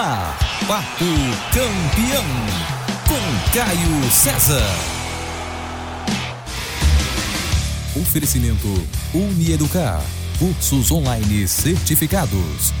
ar, Papo Campeão, com Caio César. Oferecimento Unieducar, cursos online certificados.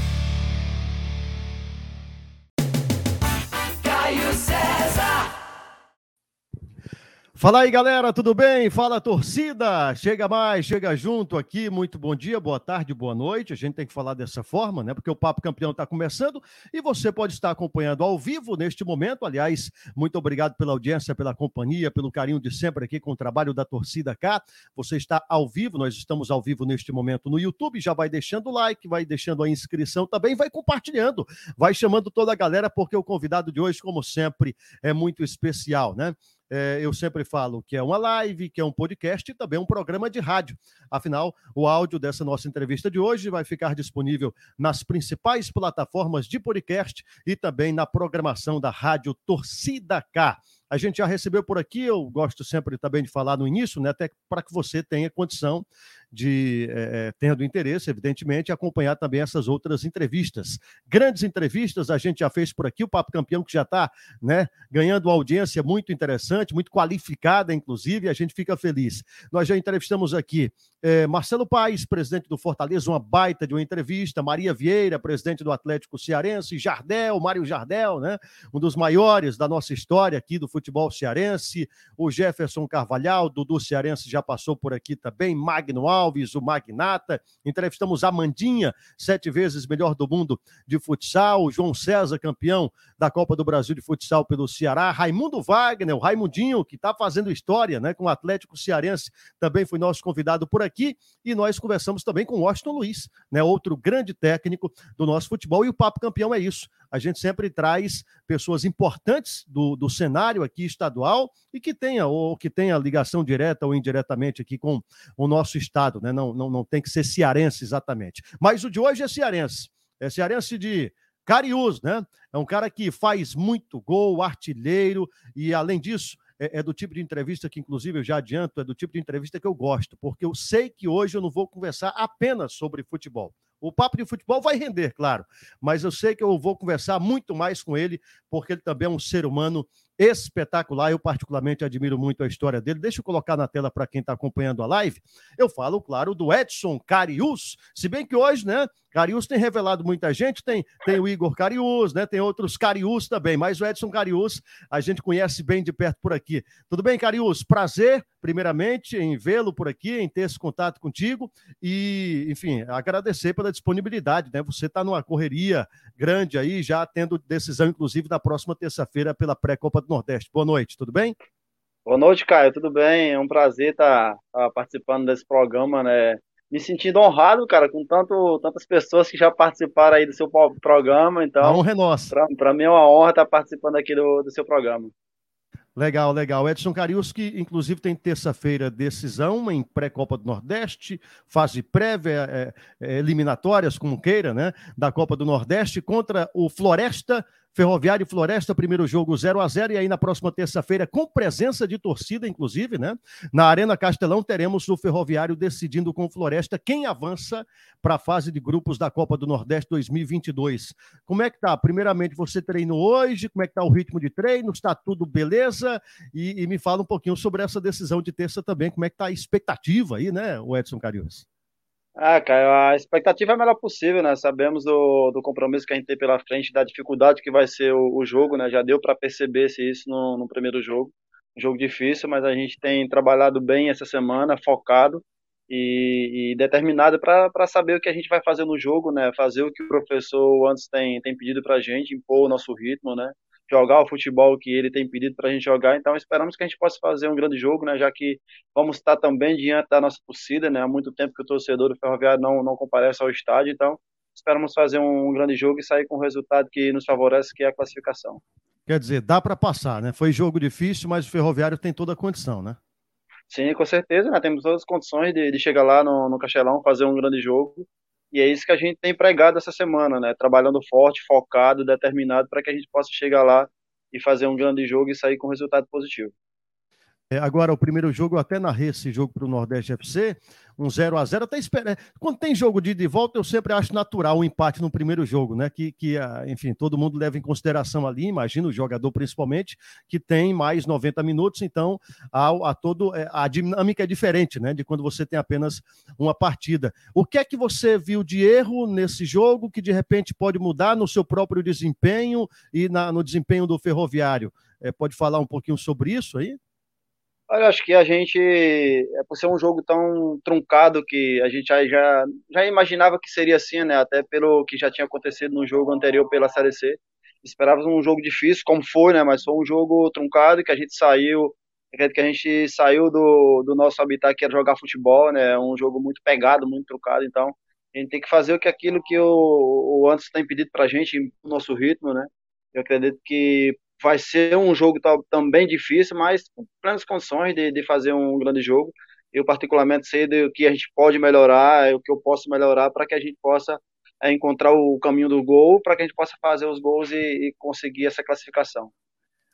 Fala aí, galera, tudo bem? Fala, torcida! Chega mais, chega junto aqui. Muito bom dia, boa tarde, boa noite. A gente tem que falar dessa forma, né? Porque o Papo Campeão está começando e você pode estar acompanhando ao vivo neste momento. Aliás, muito obrigado pela audiência, pela companhia, pelo carinho de sempre aqui com o trabalho da torcida cá. Você está ao vivo, nós estamos ao vivo neste momento no YouTube. Já vai deixando o like, vai deixando a inscrição também, vai compartilhando, vai chamando toda a galera, porque o convidado de hoje, como sempre, é muito especial, né? É, eu sempre falo que é uma live, que é um podcast e também um programa de rádio. Afinal, o áudio dessa nossa entrevista de hoje vai ficar disponível nas principais plataformas de podcast e também na programação da Rádio Torcida K. A gente já recebeu por aqui, eu gosto sempre também de falar no início, né, até para que você tenha condição de, é, tendo interesse, evidentemente, acompanhar também essas outras entrevistas. Grandes entrevistas a gente já fez por aqui, o Papo Campeão que já está né, ganhando uma audiência muito interessante, muito qualificada, inclusive, a gente fica feliz. Nós já entrevistamos aqui é, Marcelo Paes, presidente do Fortaleza, uma baita de uma entrevista, Maria Vieira, presidente do Atlético Cearense, Jardel, Mário Jardel, né, um dos maiores da nossa história aqui do futebol cearense, o Jefferson Carvalhal, Dudu Cearense já passou por aqui também, Magno Alves, Alves, o Magnata. Entrevistamos a Mandinha, sete vezes melhor do mundo de futsal. João César, campeão da Copa do Brasil de futsal pelo Ceará. Raimundo Wagner, o Raimundinho, que está fazendo história né, com o Atlético Cearense, também foi nosso convidado por aqui. E nós conversamos também com o Washington Luiz, né, outro grande técnico do nosso futebol. E o Papo Campeão é isso a gente sempre traz pessoas importantes do, do cenário aqui estadual e que tenha, ou que tenha ligação direta ou indiretamente aqui com o nosso estado, né? Não, não, não tem que ser cearense exatamente. Mas o de hoje é cearense. É cearense de Cariús, né? É um cara que faz muito gol, artilheiro, e além disso, é, é, do tipo de entrevista que, inclusive, eu já adianto, é do tipo de entrevista que eu gosto, porque eu sei que hoje eu não vou conversar apenas sobre futebol. O papo de futebol vai render, claro, mas eu sei que eu vou conversar muito mais com ele, porque ele também é um ser humano espetacular. Eu, particularmente, admiro muito a história dele. Deixa eu colocar na tela para quem está acompanhando a live. Eu falo, claro, do Edson Carius. Se bem que hoje, né, Carius tem revelado muita gente, tem, tem o Igor Carius, né? Tem outros Carius também, mas o Edson Carius a gente conhece bem de perto por aqui. Tudo bem, Carius? Prazer, primeiramente, em vê-lo por aqui, em ter esse contato contigo e, enfim, agradecer pela disponibilidade, né? Você está numa correria grande aí, já tendo decisão, inclusive, na próxima terça-feira pela pré-Copa do Nordeste. Boa noite, tudo bem? Boa noite, Caio, tudo bem? É um prazer estar, tá, tá participando desse programa, né? me sentindo honrado, cara, com tanto, tantas pessoas que já participaram aí do seu programa. Então, a honra é nossa. Para mim é uma honra estar participando aqui do, do seu programa. Legal, legal. Edson Carius, que inclusive tem terça-feira decisão em pré-Copa do Nordeste, fase prévia, é, é, eliminatórias, como queira, né? Da Copa do Nordeste contra o Floresta Ferroviário e Floresta, primeiro jogo 0 a 0 e aí na próxima terça-feira, com presença de torcida, inclusive, né? Na Arena Castelão, teremos o Ferroviário decidindo com o Floresta quem avança para a fase de grupos da Copa do Nordeste 2022. Como é que tá? Primeiramente, você treinou hoje, como é que tá o ritmo de treino? Está tudo beleza? E, e me fala um pouquinho sobre essa decisão de terça também, como é que tá a expectativa aí, né, o Edson Carius? Ah, cara, a expectativa é a melhor possível, né? Sabemos do, do compromisso que a gente tem pela frente, da dificuldade que vai ser o, o jogo, né? Já deu para perceber isso no, no primeiro jogo. Um jogo difícil, mas a gente tem trabalhado bem essa semana, focado e, e determinado para saber o que a gente vai fazer no jogo, né? Fazer o que o professor antes tem, tem pedido para a gente, impor o nosso ritmo, né? Jogar o futebol que ele tem pedido para a gente jogar. Então esperamos que a gente possa fazer um grande jogo, né? Já que vamos estar também diante da nossa torcida, né? Há muito tempo que o torcedor do Ferroviário não, não comparece ao estádio, então esperamos fazer um grande jogo e sair com um resultado que nos favorece, que é a classificação. Quer dizer, dá para passar, né? Foi jogo difícil, mas o Ferroviário tem toda a condição, né? Sim, com certeza, né? Temos todas as condições de, de chegar lá no, no Castelão, fazer um grande jogo e é isso que a gente tem pregado essa semana, né? Trabalhando forte, focado, determinado para que a gente possa chegar lá e fazer um grande jogo e sair com resultado positivo. É, agora, o primeiro jogo, eu até narrei esse jogo para o Nordeste FC, um 0 a 0 até espera. Quando tem jogo de, de volta, eu sempre acho natural o um empate no primeiro jogo, né? Que, que, ah, enfim, todo mundo leva em consideração ali, imagina o jogador principalmente, que tem mais 90 minutos, então a, a todo é, a dinâmica é diferente, né? De quando você tem apenas uma partida. O que é que você viu de erro nesse jogo que de repente pode mudar no seu próprio desempenho e na, no desempenho do ferroviário? É, pode falar um pouquinho sobre isso aí? Olha, acho que a gente, é por ser um jogo tão truncado que a gente já, já, imaginava que seria assim, né? Até pelo que já tinha acontecido no jogo anterior pela Série C. Esperávamos um jogo difícil, como foi, né? Mas foi um jogo truncado que a gente saiu, que a gente saiu do, do nosso habitat que era jogar futebol, né? Um jogo muito pegado, muito truncado, então a gente tem que fazer o que aquilo que o, o Anderson tem pedido pra gente, no nosso ritmo, né? Eu acredito que vai ser um jogo também difícil, mas com plenas condições de, de fazer um grande jogo. Eu, particularmente, sei do que a gente pode melhorar, o que eu posso melhorar para que a gente possa é, encontrar o caminho do gol, para que a gente possa fazer os gols e, e, conseguir essa classificação.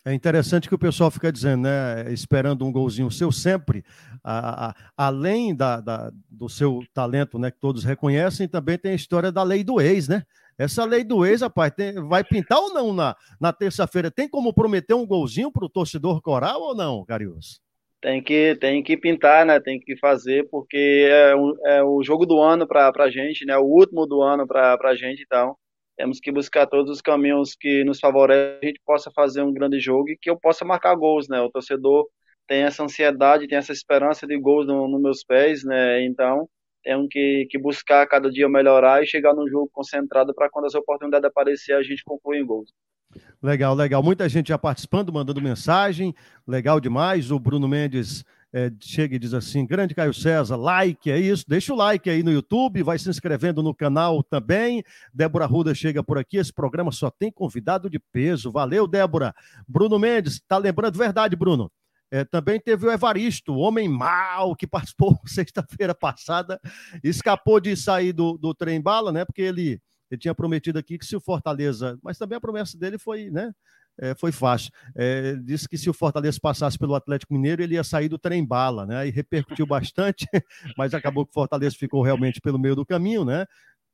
É interessante que o pessoal fica dizendo, né? Esperando um golzinho seu sempre, a, a, além da, da, do seu talento, né? Que todos reconhecem, também tem a história da lei do ex, né? Essa lei do ex, rapaz, tem, vai pintar ou não na, na terça-feira? Tem como prometer um golzinho para o torcedor coral ou não, Carius? Tem que, tem que pintar, né? Tem que fazer, porque é, é o jogo do ano para a gente, né? O último do ano para a gente, então temos que buscar todos os caminhos que nos favorecem, a gente possa fazer um grande jogo e que eu possa marcar gols, né? O torcedor tem essa ansiedade, tem essa esperança de gols nos no meus pés, né? Então, temos que, que buscar cada dia melhorar e chegar no jogo concentrado para quando as oportunidades aparecer a gente concluir em gols. Legal, legal. Muita gente já participando, mandando mensagem. Legal demais. O Bruno Mendes é, chega e diz assim: Grande Caio César, like, é isso. Deixa o like aí no YouTube, vai se inscrevendo no canal também. Débora Ruda chega por aqui. Esse programa só tem convidado de peso. Valeu, Débora. Bruno Mendes, tá lembrando verdade, Bruno? É, também teve o Evaristo, homem mau, que participou sexta-feira passada, escapou de sair do, do trem bala, né? Porque ele, ele tinha prometido aqui que se o Fortaleza. Mas também a promessa dele foi, né? É, foi fácil. É, disse que se o Fortaleza passasse pelo Atlético Mineiro, ele ia sair do trem bala, né? E repercutiu bastante, mas acabou que o Fortaleza ficou realmente pelo meio do caminho, né?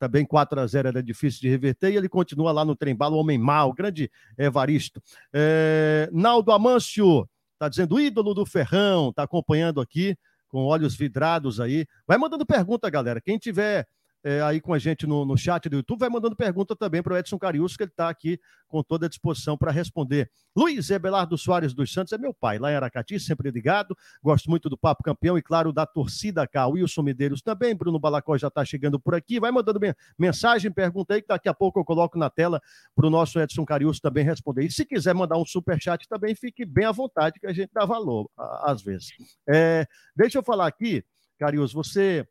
também 4 a 0 era difícil de reverter, e ele continua lá no trem bala, o homem mau, grande Evaristo. É, Naldo Amâncio, Está dizendo ídolo do Ferrão, está acompanhando aqui com olhos vidrados aí. Vai mandando pergunta, galera. Quem tiver é, aí com a gente no, no chat do YouTube, vai mandando pergunta também para o Edson Carius, que ele está aqui com toda a disposição para responder. Luiz Ebelardo Soares dos Santos é meu pai, lá em Aracati, sempre ligado. Gosto muito do Papo Campeão e, claro, da torcida cá. Wilson Medeiros também. Bruno Balacó já está chegando por aqui. Vai mandando mensagem, pergunta aí, que daqui a pouco eu coloco na tela para o nosso Edson Carius também responder. E se quiser mandar um super chat também, fique bem à vontade, que a gente dá valor, às vezes. É, deixa eu falar aqui, Carius, você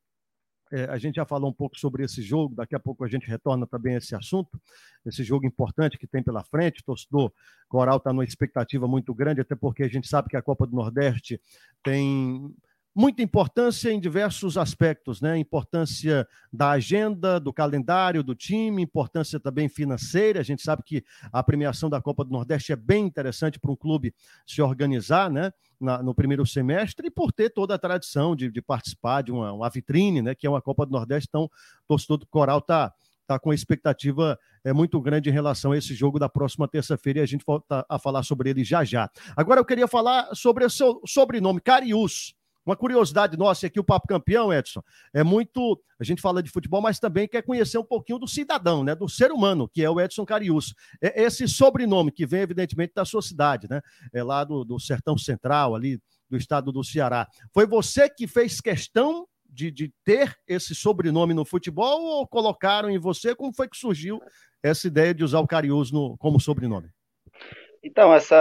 é, a gente já falou um pouco sobre esse jogo, daqui a pouco a gente retorna também a esse assunto, esse jogo importante que tem pela frente. O torcedor Coral está numa expectativa muito grande, até porque a gente sabe que a Copa do Nordeste tem muita importância em diversos aspectos, né? Importância da agenda, do calendário do time, importância também financeira. A gente sabe que a premiação da Copa do Nordeste é bem interessante para um clube se organizar, né? Na, no primeiro semestre e por ter toda a tradição de, de participar de uma, uma, vitrine, né? Que é uma Copa do Nordeste. Então, o torcedor do Coral está tá com expectativa é, muito grande em relação a esse jogo da próxima terça-feira e a gente volta a falar sobre ele já já. Agora eu queria falar sobre o seu sobrenome, Carius. Uma curiosidade nossa aqui, o Papo Campeão, Edson, é muito. A gente fala de futebol, mas também quer conhecer um pouquinho do cidadão, né? Do ser humano, que é o Edson Carius. É esse sobrenome que vem, evidentemente, da sua cidade, né? É lá do, do Sertão Central, ali do estado do Ceará. Foi você que fez questão de, de ter esse sobrenome no futebol ou colocaram em você? Como foi que surgiu essa ideia de usar o Carius no, como sobrenome? Então, essa,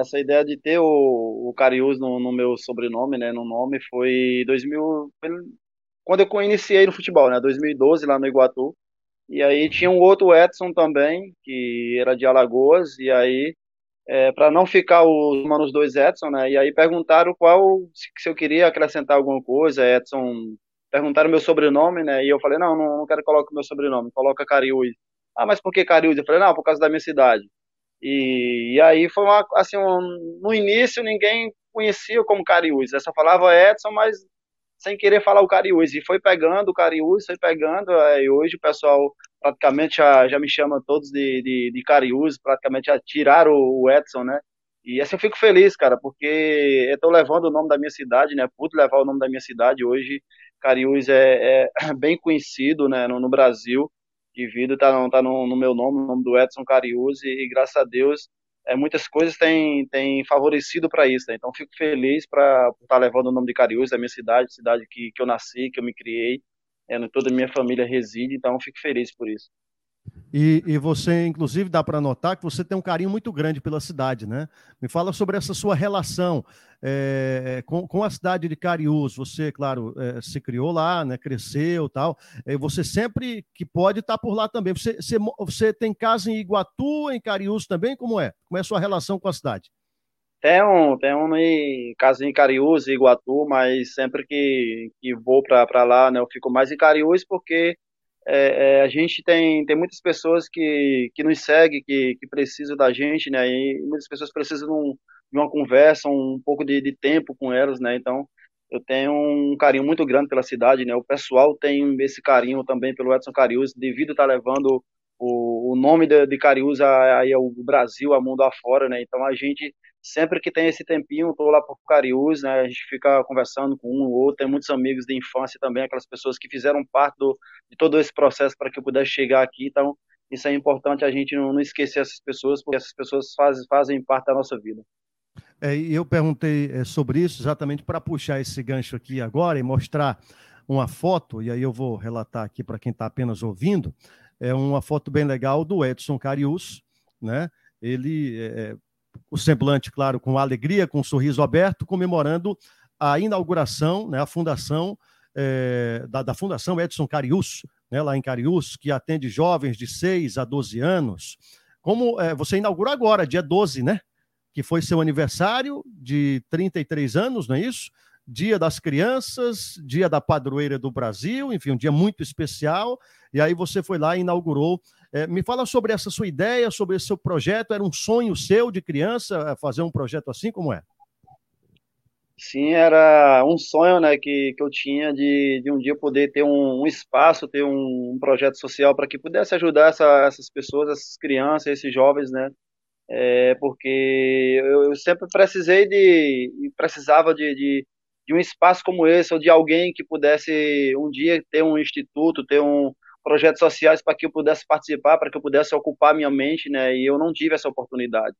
essa ideia de ter o, o Carius no, no, meu sobrenome, né, no nome, foi 2000, quando eu iniciei no futebol, né, 2012, lá no Iguatu. E aí tinha um outro Edson também, que era de Alagoas, e aí, é, para não ficar os manos dois Edson, né, e aí perguntaram qual, se, se eu queria acrescentar alguma coisa, Edson, perguntaram meu sobrenome, né, e eu falei, não, não, não quero colocar meu sobrenome, coloca Carius. Ah, mas por que Carius? Eu falei, não, por causa da minha cidade. E, e aí foi uma, assim, um, no início ninguém conhecia como Cariús. Eu só falava Edson, mas sem querer falar o Cariús. E foi pegando o Cariús, foi pegando. É, e hoje o pessoal praticamente já, já me chama todos de, de, de Cariús, praticamente já tiraram o Edson, né? E assim eu fico feliz, cara, porque eu estou levando o nome da minha cidade, né? Pude levar o nome da minha cidade hoje. Cariús é, é bem conhecido, né, no, no Brasil. Devido tá, tá no, no, meu nome, o nome do Edson Cariús, e, graças a Deus é, muitas coisas têm, têm favorecido para isso. Né? Então, fico feliz para estar tá levando o nome de Cariús, da minha cidade, cidade que, que eu nasci, que eu me criei, é, toda a minha família reside, então fico feliz por isso. E, e você, inclusive, dá para notar que você tem um carinho muito grande pela cidade, né? Me fala sobre essa sua relação é, com, com a cidade de Cariús. Você, claro, é, se criou lá, né? Cresceu tal. É, você sempre que pode estar tá por lá também. Você, você, você tem casa em Iguatu, em Cariús também? Como é? Como é a sua relação com a cidade? Tem um, tem um em casa em Cariús, Iguatu, mas sempre que, que vou para lá, né? Eu fico mais em Cariús porque é, é, a gente tem, tem muitas pessoas que, que nos seguem, que, que precisam da gente, né? E muitas pessoas precisam de, um, de uma conversa, um pouco de, de, tempo com elas, né? Então, eu tenho um carinho muito grande pela cidade, né? O pessoal tem esse carinho também pelo Edson Cariús, devido estar levando o, o nome de, de aí ao Brasil, ao mundo afora, né? Então, a gente sempre que tem esse tempinho, estou lá por Cariús, né? A gente fica conversando com um ou outro. Tem muitos amigos de infância também, aquelas pessoas que fizeram parte do, de todo esse processo para que eu pudesse chegar aqui. Então, isso é importante a gente não, não esquecer essas pessoas, porque essas pessoas fazem, fazem parte da nossa vida. É, eu perguntei é, sobre isso exatamente para puxar esse gancho aqui agora e mostrar uma foto, e aí eu vou relatar aqui para quem está apenas ouvindo, é uma foto bem legal do Edson Carius, né? Ele é, o semblante, claro, com alegria, com um sorriso aberto, comemorando a inauguração, né, a fundação é, da, da, Fundação Edson Carius, né, lá em Carius, que atende jovens de 6 a 12 anos. Como é, você inaugurou agora, dia 12, né? Que foi seu aniversário de 33 anos, não é isso? Dia das Crianças, Dia da Padroeira do Brasil, enfim, um dia muito especial. E aí você foi lá e inaugurou é, me fala sobre essa sua ideia, sobre esse seu projeto. Era um sonho seu de criança é, fazer um projeto assim? Como é? Sim, era um sonho né, que, que eu tinha de, de um dia poder ter um, um espaço, ter um, um projeto social para que pudesse ajudar essa, essas pessoas, essas crianças, esses jovens, né? É, porque eu, eu, sempre precisei de, precisava de, de, de um espaço como esse, ou de alguém que pudesse um dia ter um instituto, ter um, projetos sociais para que eu pudesse participar, para que eu pudesse ocupar minha mente, né? E eu não tive essa oportunidade.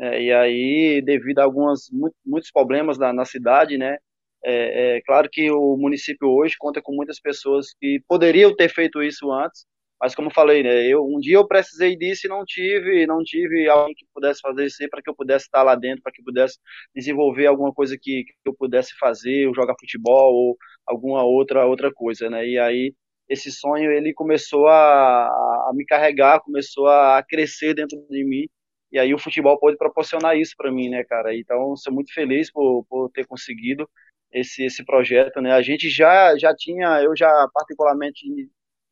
É, e aí, devido a alguns muitos problemas na, na cidade, né? É, é, claro que o município hoje conta com muitas pessoas que poderiam ter feito isso antes, mas como falei, né, eu, um dia eu precisei disso e não tive, não tive alguém que pudesse fazer isso para que eu pudesse estar lá dentro, para que eu pudesse desenvolver alguma coisa que, que eu pudesse fazer, ou jogar futebol ou alguma outra outra coisa, né? E aí esse sonho ele começou a, a me carregar, começou a crescer dentro de mim. E aí o futebol pode proporcionar isso para mim, né, cara? Então, sou muito feliz por, por ter conseguido esse, esse projeto, né? A gente já, já tinha, eu já particularmente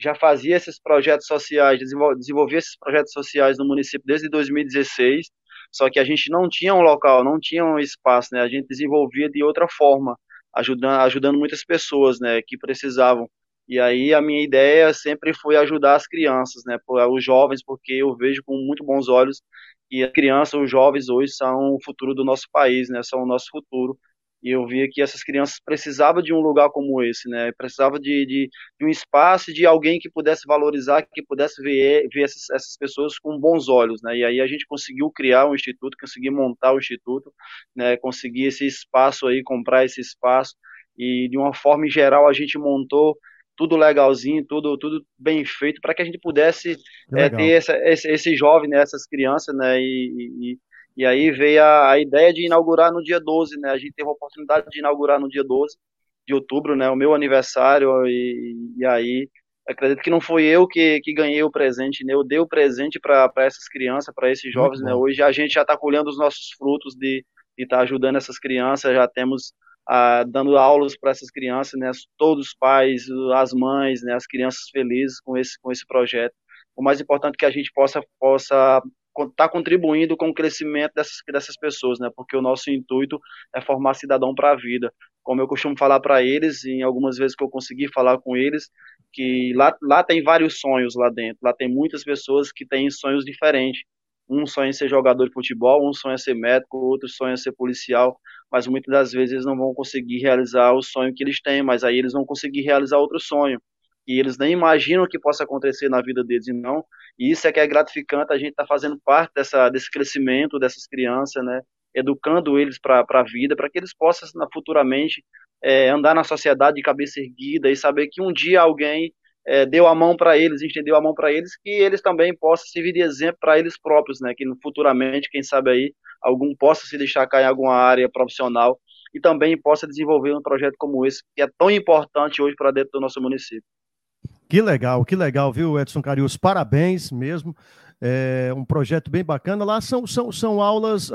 já fazia esses projetos sociais, desenvolvia esses projetos sociais no município desde 2016, só que a gente não tinha um local, não tinha um espaço, né? A gente desenvolvia de outra forma, ajudando, ajudando muitas pessoas, né, que precisavam. E aí a minha ideia sempre foi ajudar as crianças, né, os jovens, porque eu vejo com muito bons olhos que as crianças, os jovens hoje são o futuro do nosso país, né, são o nosso futuro. E eu via que essas crianças precisavam de um lugar como esse, né, precisavam de, de, de um espaço, de alguém que pudesse valorizar, que pudesse ver, ver essas, essas pessoas com bons olhos, né, e aí a gente conseguiu criar um instituto, conseguir montar o instituto, né, conseguir esse espaço aí, comprar esse espaço, e de uma forma geral a gente montou tudo legalzinho, tudo, tudo bem feito, para que a gente pudesse é, ter essa, esse, esse jovem, né, essas crianças, né, e, e, e aí veio a, a, ideia de inaugurar no dia 12, né, a gente teve a oportunidade de inaugurar no dia 12 de outubro, né, o meu aniversário, e, e aí acredito que não foi eu que, que ganhei o presente, né, eu dei o presente para essas crianças, para esses jovens, né, hoje a gente já está colhendo os nossos frutos de estar tá ajudando essas crianças, já temos ah, dando aulas para essas crianças, né, todos os pais, as mães, né, as crianças felizes com esse, com esse projeto. O mais importante é que a gente possa, possa está contribuindo com o crescimento dessas, dessas pessoas, né? Porque o nosso intuito é formar cidadão para a vida. Como eu costumo falar para eles, em algumas vezes que eu consegui falar com eles, que lá, lá tem vários sonhos lá dentro. Lá tem muitas pessoas que têm sonhos diferentes. Um sonha em ser jogador de futebol, um sonha em ser médico, outro sonha em ser policial, mas muitas das vezes eles não vão conseguir realizar o sonho que eles têm, mas aí eles vão conseguir realizar outro sonho e eles nem imaginam que possa acontecer na vida deles, e não. E isso é que é gratificante, a gente está fazendo parte dessa, desse crescimento dessas crianças, né? Educando eles para a vida, para que eles possam futuramente é, andar na sociedade de cabeça erguida e saber que um dia alguém é, deu a mão para eles, estendeu a mão para eles, que eles também possam servir de exemplo para eles próprios, né? Que futuramente, quem sabe aí, algum possa se destacar em alguma área profissional e também possa desenvolver um projeto como esse, que é tão importante hoje para dentro do nosso município. Que legal, que legal, viu, Edson Carius? Parabéns mesmo. É um projeto bem bacana. Lá são, são, são aulas,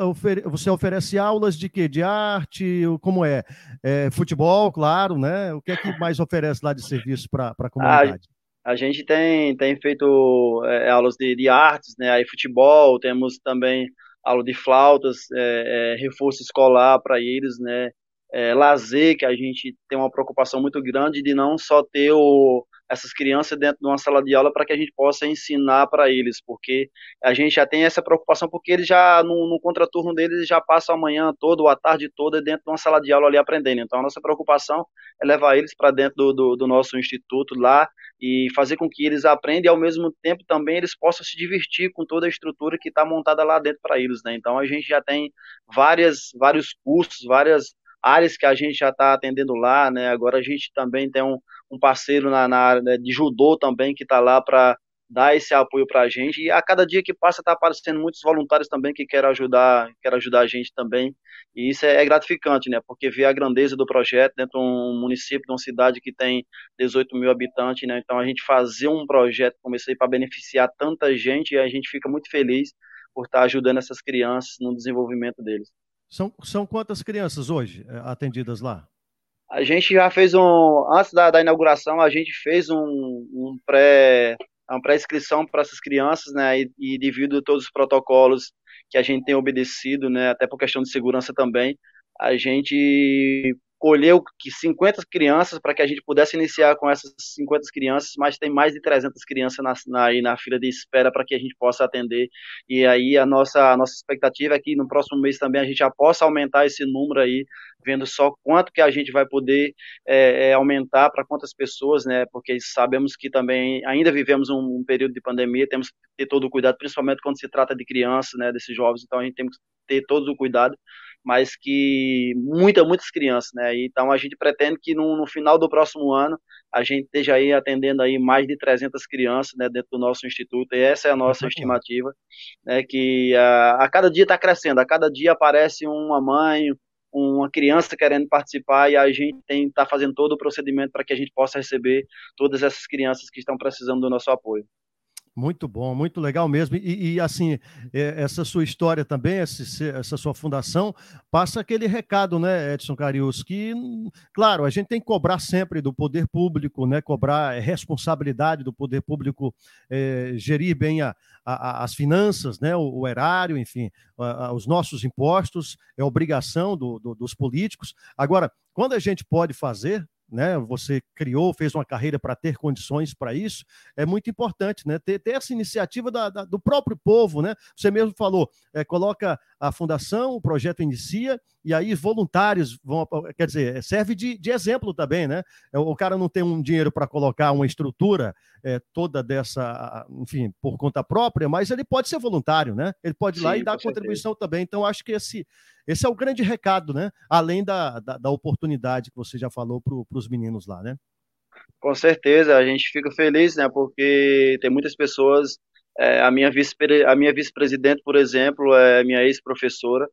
você oferece aulas de quê? De arte? Como é? é futebol, claro, né? O que é que mais oferece lá de serviço para a comunidade? A, a, gente tem, tem feito é, aulas de, de artes, né? Aí futebol, temos também aula de flautas, é, é reforço escolar para eles, né? É, lazer, que a gente tem uma preocupação muito grande de não só ter o, essas crianças dentro de uma sala de aula para que a gente possa ensinar para eles, porque a gente já tem essa preocupação, porque eles já, no, no contraturno deles, já passam a manhã toda ou a tarde toda dentro de uma sala de aula ali aprendendo. Então, a nossa preocupação é levar eles para dentro do, do, do, nosso instituto lá e fazer com que eles aprendam e, ao mesmo tempo, também eles possam se divertir com toda a estrutura que está montada lá dentro para eles, né? Então, a gente já tem várias, vários cursos, várias áreas que a gente já está atendendo lá, né? Agora a gente também tem um, um parceiro na, na área né, de judô também que está lá para dar esse apoio para a gente. E a cada dia que passa está aparecendo muitos voluntários também que querem ajudar, querem ajudar a gente também. E isso é, é gratificante, né? Porque ver a grandeza do projeto dentro de um município, de uma cidade que tem 18 mil habitantes, né? Então a gente fazer um projeto aí para beneficiar tanta gente e a gente fica muito feliz por estar ajudando essas crianças no desenvolvimento deles. São, são quantas crianças hoje eh, atendidas lá? A gente já fez um. Antes da, da inauguração, a gente fez um, um pré, uma pré-inscrição para essas crianças, né? E, e, devido a todos os protocolos que a gente tem obedecido, né? Até por questão de segurança também, a gente colheu que 50 crianças para que a gente pudesse iniciar com essas 50 crianças, mas tem mais de 300 crianças na, na, aí na fila de espera para que a gente possa atender. E aí a nossa, a nossa expectativa é que no próximo mês também a gente já possa aumentar esse número aí, vendo só quanto que a gente vai poder é, é, aumentar para quantas pessoas, né? Porque sabemos que também ainda vivemos um, um, período de pandemia, temos que ter todo o cuidado, principalmente quando se trata de crianças, né? Desses jovens, então a gente tem que ter todo o cuidado mas que muita, muitas crianças, né? Então a gente pretende que no, no, final do próximo ano a gente esteja aí atendendo aí mais de 300 crianças, né, dentro do nosso instituto. E essa é a nossa estimativa, né? Que a, a cada dia está crescendo, a cada dia aparece uma mãe, uma criança querendo participar e a gente tem está fazendo todo o procedimento para que a gente possa receber todas essas crianças que estão precisando do nosso apoio. Muito bom, muito legal mesmo. E, e assim, é, essa sua história também, essa, sua fundação, passa aquele recado, né, Edson Carius, que, claro, a gente tem que cobrar sempre do poder público, né, cobrar é responsabilidade do poder público é, gerir bem a, a, as finanças, né, o, o erário, enfim, a, os nossos impostos, é obrigação do, do, dos políticos. Agora, quando a gente pode fazer, né? Você criou, fez uma carreira para ter condições para isso, é muito importante, né? Ter, ter essa iniciativa da, da, do próprio povo, né? Você mesmo falou, é, coloca a fundação, o projeto inicia, e aí voluntários vão, quer dizer, serve de, de exemplo também, né? É, o cara não tem um dinheiro para colocar uma estrutura é, toda dessa, enfim, por conta própria, mas ele pode ser voluntário, né? Ele pode ir lá e dar contribuição também. Então, acho que esse, esse é o grande recado, né? Além da, da, da oportunidade que você já falou para os meninos lá, né? Com certeza, a gente fica feliz, né? Porque tem muitas pessoas é, a minha vice a minha vice-presidente, por exemplo, é minha ex-professora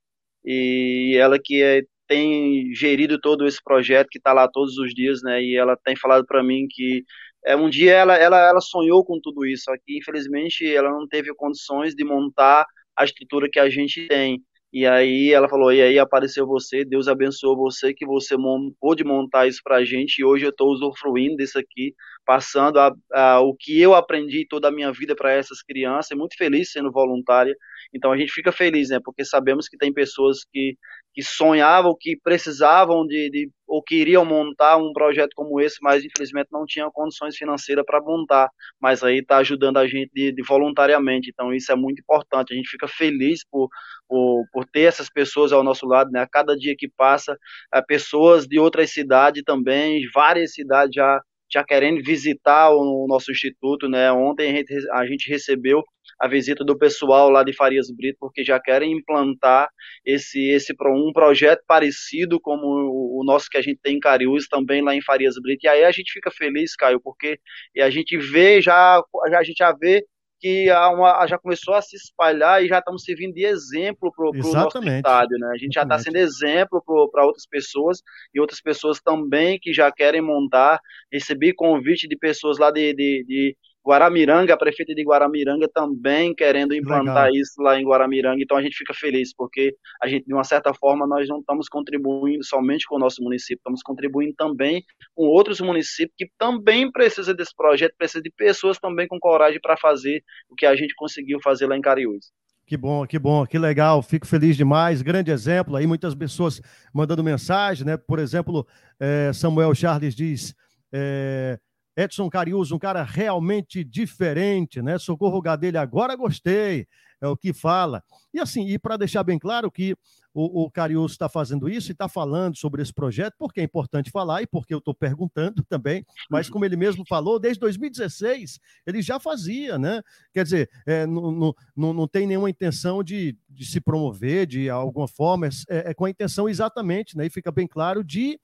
e ela que é, tem gerido todo esse projeto que está lá todos os dias, né? E ela tem falado para mim que é, um dia ela, ela, ela sonhou com tudo isso, que infelizmente ela não teve condições de montar a estrutura que a gente tem. E aí ela falou, e aí apareceu você, Deus abençoou você, que você pôde montar isso pra gente, e hoje eu estou usufruindo disso aqui, passando a, a, o que eu aprendi toda a minha vida para essas crianças, muito feliz sendo voluntária, então a gente fica feliz, né, porque sabemos que tem pessoas que, que sonhavam, que precisavam de, de ou queriam montar um projeto como esse, mas infelizmente não tinham condições financeiras para montar, mas aí está ajudando a gente de, de voluntariamente, então isso é muito importante, a gente fica feliz por por, por ter essas pessoas ao nosso lado, né? A cada dia que passa, é, pessoas de outras cidades também, várias cidades já já querendo visitar o, nosso instituto, né? Ontem a gente, a gente recebeu a visita do pessoal lá de Farias Brito, porque já querem implantar esse, esse um projeto parecido como o, nosso que a gente tem em Cariús, também lá em Farias Brito. E aí a gente fica feliz, Caio, porque a gente vê já, a gente já vê que uma, já começou a se espalhar e já estamos servindo de exemplo para o nosso estádio, né? A gente Exatamente. já está sendo exemplo para outras pessoas e outras pessoas também que já querem montar. Recebi convite de pessoas lá de, de, de Guaramiranga, a prefeita de Guaramiranga também querendo implantar Legal. isso lá em Guaramiranga, então a gente fica feliz, porque a gente, de uma certa forma, nós não estamos contribuindo somente com o nosso município, estamos contribuindo também com outros municípios que também precisam desse projeto, precisam de pessoas também com coragem para fazer o que a gente conseguiu fazer lá em Cariús. Que bom, que bom, que legal, fico feliz demais. Grande exemplo aí, muitas pessoas mandando mensagem, né? Por exemplo, é, Samuel Charles diz: é, Edson Carius, um cara realmente diferente, né? Socorro Gadelha, agora gostei, é o que fala. E assim, e para deixar bem claro que o, o Carius está fazendo isso e está falando sobre esse projeto, porque é importante falar e porque eu estou perguntando também, mas como ele mesmo falou, desde 2016 ele já fazia, né? Quer dizer, é, não, não, não tem nenhuma intenção de, de se promover de alguma forma, é, é com a intenção exatamente, né? E fica bem claro de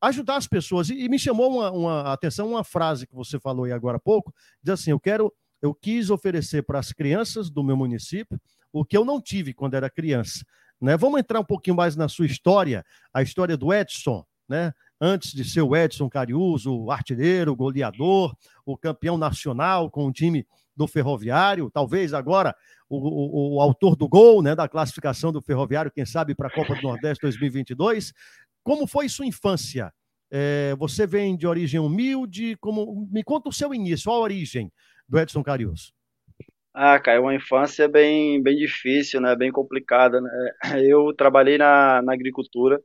ajudar as pessoas. E, e me chamou uma, uma, atenção uma frase que você falou aí agora há pouco, diz assim, eu quero, eu quis oferecer para as crianças do meu município o que eu não tive quando era criança. Né? Vamos entrar um pouquinho mais na sua história, a história do Edson, né? Antes de ser o Edson Cariuso, artilheiro, goleador, o campeão nacional com o time do Ferroviário, talvez agora o, o, o, autor do gol, né, da classificação do Ferroviário, quem sabe para a Copa do Nordeste 2022. Como foi sua infância? É, você vem de origem humilde? Como me conta o seu início, a origem do Edson Carius. Ah, cara, é uma infância bem, bem difícil, né? Bem complicada, né? Eu trabalhei na, na agricultura.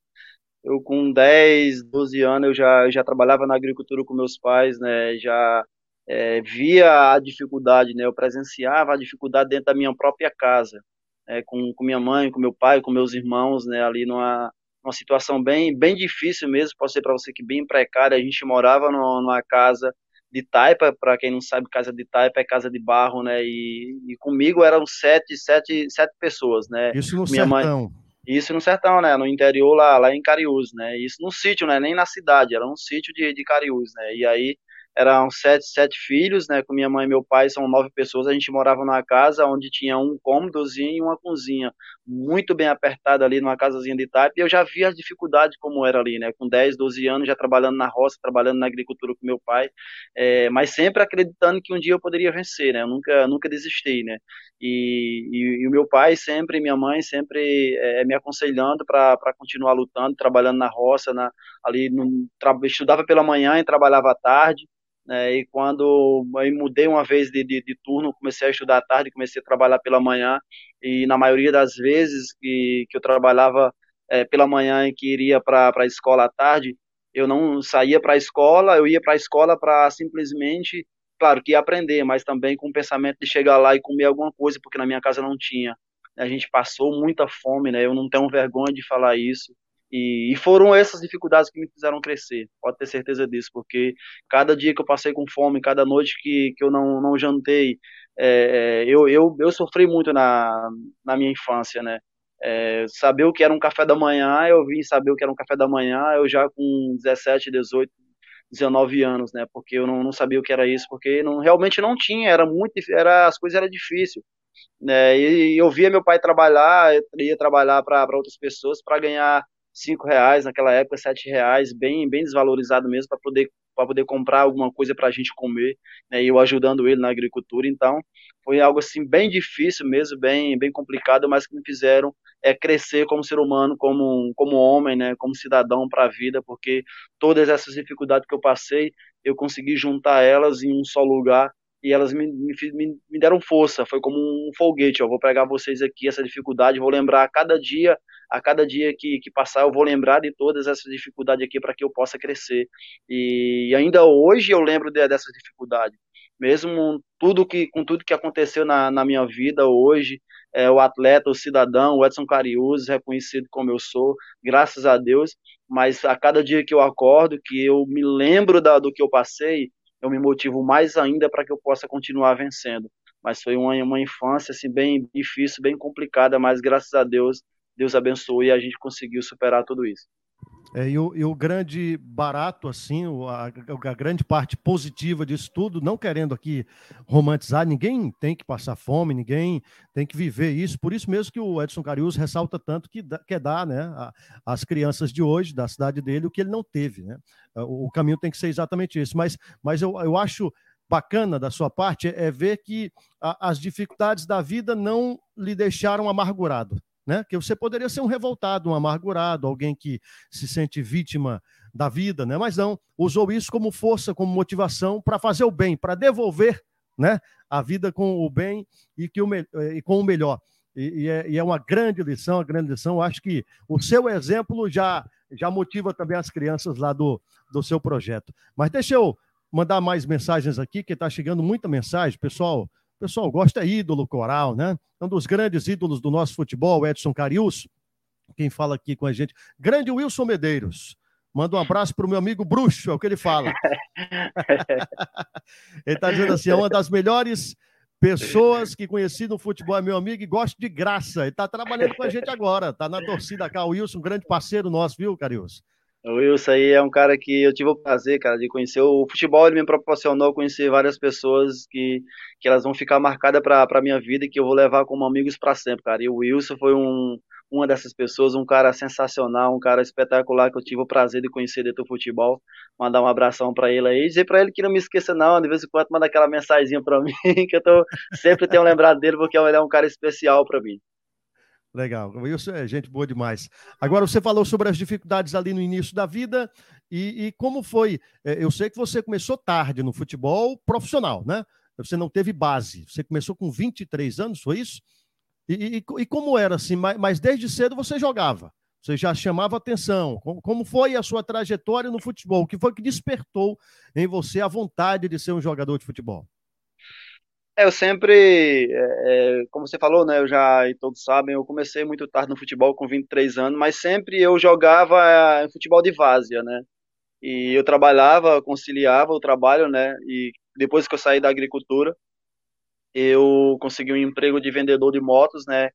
Eu com 10, 12 anos eu já, já trabalhava na agricultura com meus pais, né? Já é, via a dificuldade, né? Eu presenciava a dificuldade dentro da minha própria casa, é, com, com minha mãe, com meu pai, com meus irmãos, né? Ali numa uma situação bem, bem difícil mesmo, posso dizer para você que bem precária. A gente morava numa casa de taipa, para quem não sabe, casa de taipa é casa de barro, né? E, e comigo eram sete, sete, sete pessoas, né? Isso no Minha sertão. Mãe, isso no sertão, né? No interior lá, lá em Cariús, né? Isso no sítio, né? Nem na cidade, era um sítio de, de Cariús, né? E aí eram sete, sete filhos, né? Com minha mãe e meu pai, são nove pessoas. A gente morava numa casa onde tinha um cômodozinho e uma cozinha, muito bem apertada ali, numa casazinha de type. E eu já vi as dificuldades como era ali, né? Com 10, 12 anos, já trabalhando na roça, trabalhando na agricultura com meu pai, é, mas sempre acreditando que um dia eu poderia vencer, né? Eu nunca, nunca desisti, né? E, e, e o meu pai sempre, minha mãe sempre é, me aconselhando para continuar lutando, trabalhando na roça, na, ali no, estudava pela manhã e trabalhava à tarde. Né, e quando eu mudei uma vez de, de, de, turno, comecei a estudar à tarde, comecei a trabalhar pela manhã, e na maioria das vezes que, que eu trabalhava é, pela manhã e que iria para a escola à tarde, eu não saía para a escola, eu ia para a escola para simplesmente, claro, que aprender, mas também com o pensamento de chegar lá e comer alguma coisa, porque na minha casa não tinha. A gente passou muita fome, né? Eu não tenho vergonha de falar isso. E, e, foram essas dificuldades que me fizeram crescer, pode ter certeza disso, porque cada dia que eu passei com fome, cada noite que, que eu não, não jantei, é, é, eu, eu, eu sofri muito na, na minha infância, né? É, saber o que era um café da manhã, eu vim saber o que era um café da manhã, eu já com 17, 18, 19 anos, né? Porque eu não, não sabia o que era isso, porque não, realmente não tinha, era muito, era, as coisas eram difíceis. Né? E eu via meu pai trabalhar, eu ia trabalhar para outras pessoas para ganhar cinco reais naquela época, sete reais, bem, bem desvalorizado mesmo para poder para poder comprar alguma coisa para a gente comer, né, e eu ajudando ele na agricultura, então foi algo assim bem difícil mesmo, bem, bem complicado, mas que me fizeram é, crescer como ser humano, como, como homem, né, como cidadão para a vida, porque todas essas dificuldades que eu passei, eu consegui juntar elas em um só lugar e elas me, me, me deram força, foi como um foguete, eu vou pegar vocês aqui, essa dificuldade, vou lembrar cada dia, a cada dia que, que passar, eu vou lembrar de todas essas dificuldades aqui para que eu possa crescer, e ainda hoje eu lembro de, dessas dificuldades, mesmo tudo que, com tudo que aconteceu na, na minha vida hoje, é, o atleta, o cidadão, o Edson Cariús, reconhecido como eu sou, graças a Deus, mas a cada dia que eu acordo, que eu me lembro da, do que eu passei, eu me motivo mais ainda para que eu possa continuar vencendo. Mas foi uma, uma infância assim bem difícil, bem complicada, mas graças a Deus, Deus abençoou e a gente conseguiu superar tudo isso. É, e, o, e, o, grande barato, assim, a, a, grande parte positiva disso tudo, não querendo aqui romantizar, ninguém tem que passar fome, ninguém tem que viver isso. Por isso mesmo que o Edson Carius ressalta tanto que quer dar né, às crianças de hoje, da cidade dele, o que ele não teve. Né? O, o caminho tem que ser exatamente isso. Mas, mas eu, eu acho bacana da sua parte é, é ver que a, as dificuldades da vida não lhe deixaram amargurado né? Que você poderia ser um revoltado, um amargurado, alguém que se sente vítima da vida, né? Mas não, usou isso como força, como motivação para fazer o bem, para devolver, né? A vida com o bem e, que o, e com o melhor. E, e, é, e, é, uma grande lição, uma grande lição. Eu acho que o seu exemplo já, já motiva também as crianças lá do, do seu projeto. Mas deixa eu mandar mais mensagens aqui, que está chegando muita mensagem. Pessoal, o pessoal gosta é ídolo coral, né? Um dos grandes ídolos do nosso futebol, Edson Carius. Quem fala aqui com a gente, grande Wilson Medeiros. Manda um abraço para o meu amigo Bruxo, é o que ele fala. ele está dizendo assim: é uma das melhores pessoas que conheci no futebol, é meu amigo e gosto de graça. Ele está trabalhando com a gente agora, está na torcida cá. O Wilson, um grande parceiro nosso, viu, Carius? O Wilson aí é um cara que eu tive o prazer, cara, de conhecer. O futebol ele me proporcionou conhecer várias pessoas que, que elas vão ficar marcadas para a minha vida e que eu vou levar como amigos para sempre, cara. E o Wilson foi um, uma dessas pessoas, um cara sensacional, um cara espetacular que eu tive o prazer de conhecer dentro do futebol. Mandar um abração para ele aí, dizer para ele que não me esqueça não, de vez em quando manda aquela mensagenzinha para mim, que eu tô sempre tenho lembrado dele porque ele é um cara especial para mim. Legal. Wilson é gente boa demais. Agora, você falou sobre as dificuldades ali no início da vida e, e como foi. É, eu sei que você começou tarde no futebol profissional, né? Você não teve base. Você começou com 23 anos, foi isso? E, e, e como era assim? Mas, mas, desde cedo você jogava. Você já chamava atenção. Como foi a sua trajetória no futebol? O que foi que despertou em você a vontade de ser um jogador de futebol? É, eu sempre, é, é, como você falou, né, eu já, e todos sabem, eu comecei muito tarde no futebol, com 23 anos, mas sempre eu jogava é, futebol de várzea, né, e eu trabalhava, conciliava o trabalho, né, e depois que eu saí da agricultura, eu consegui um emprego de vendedor de motos, né,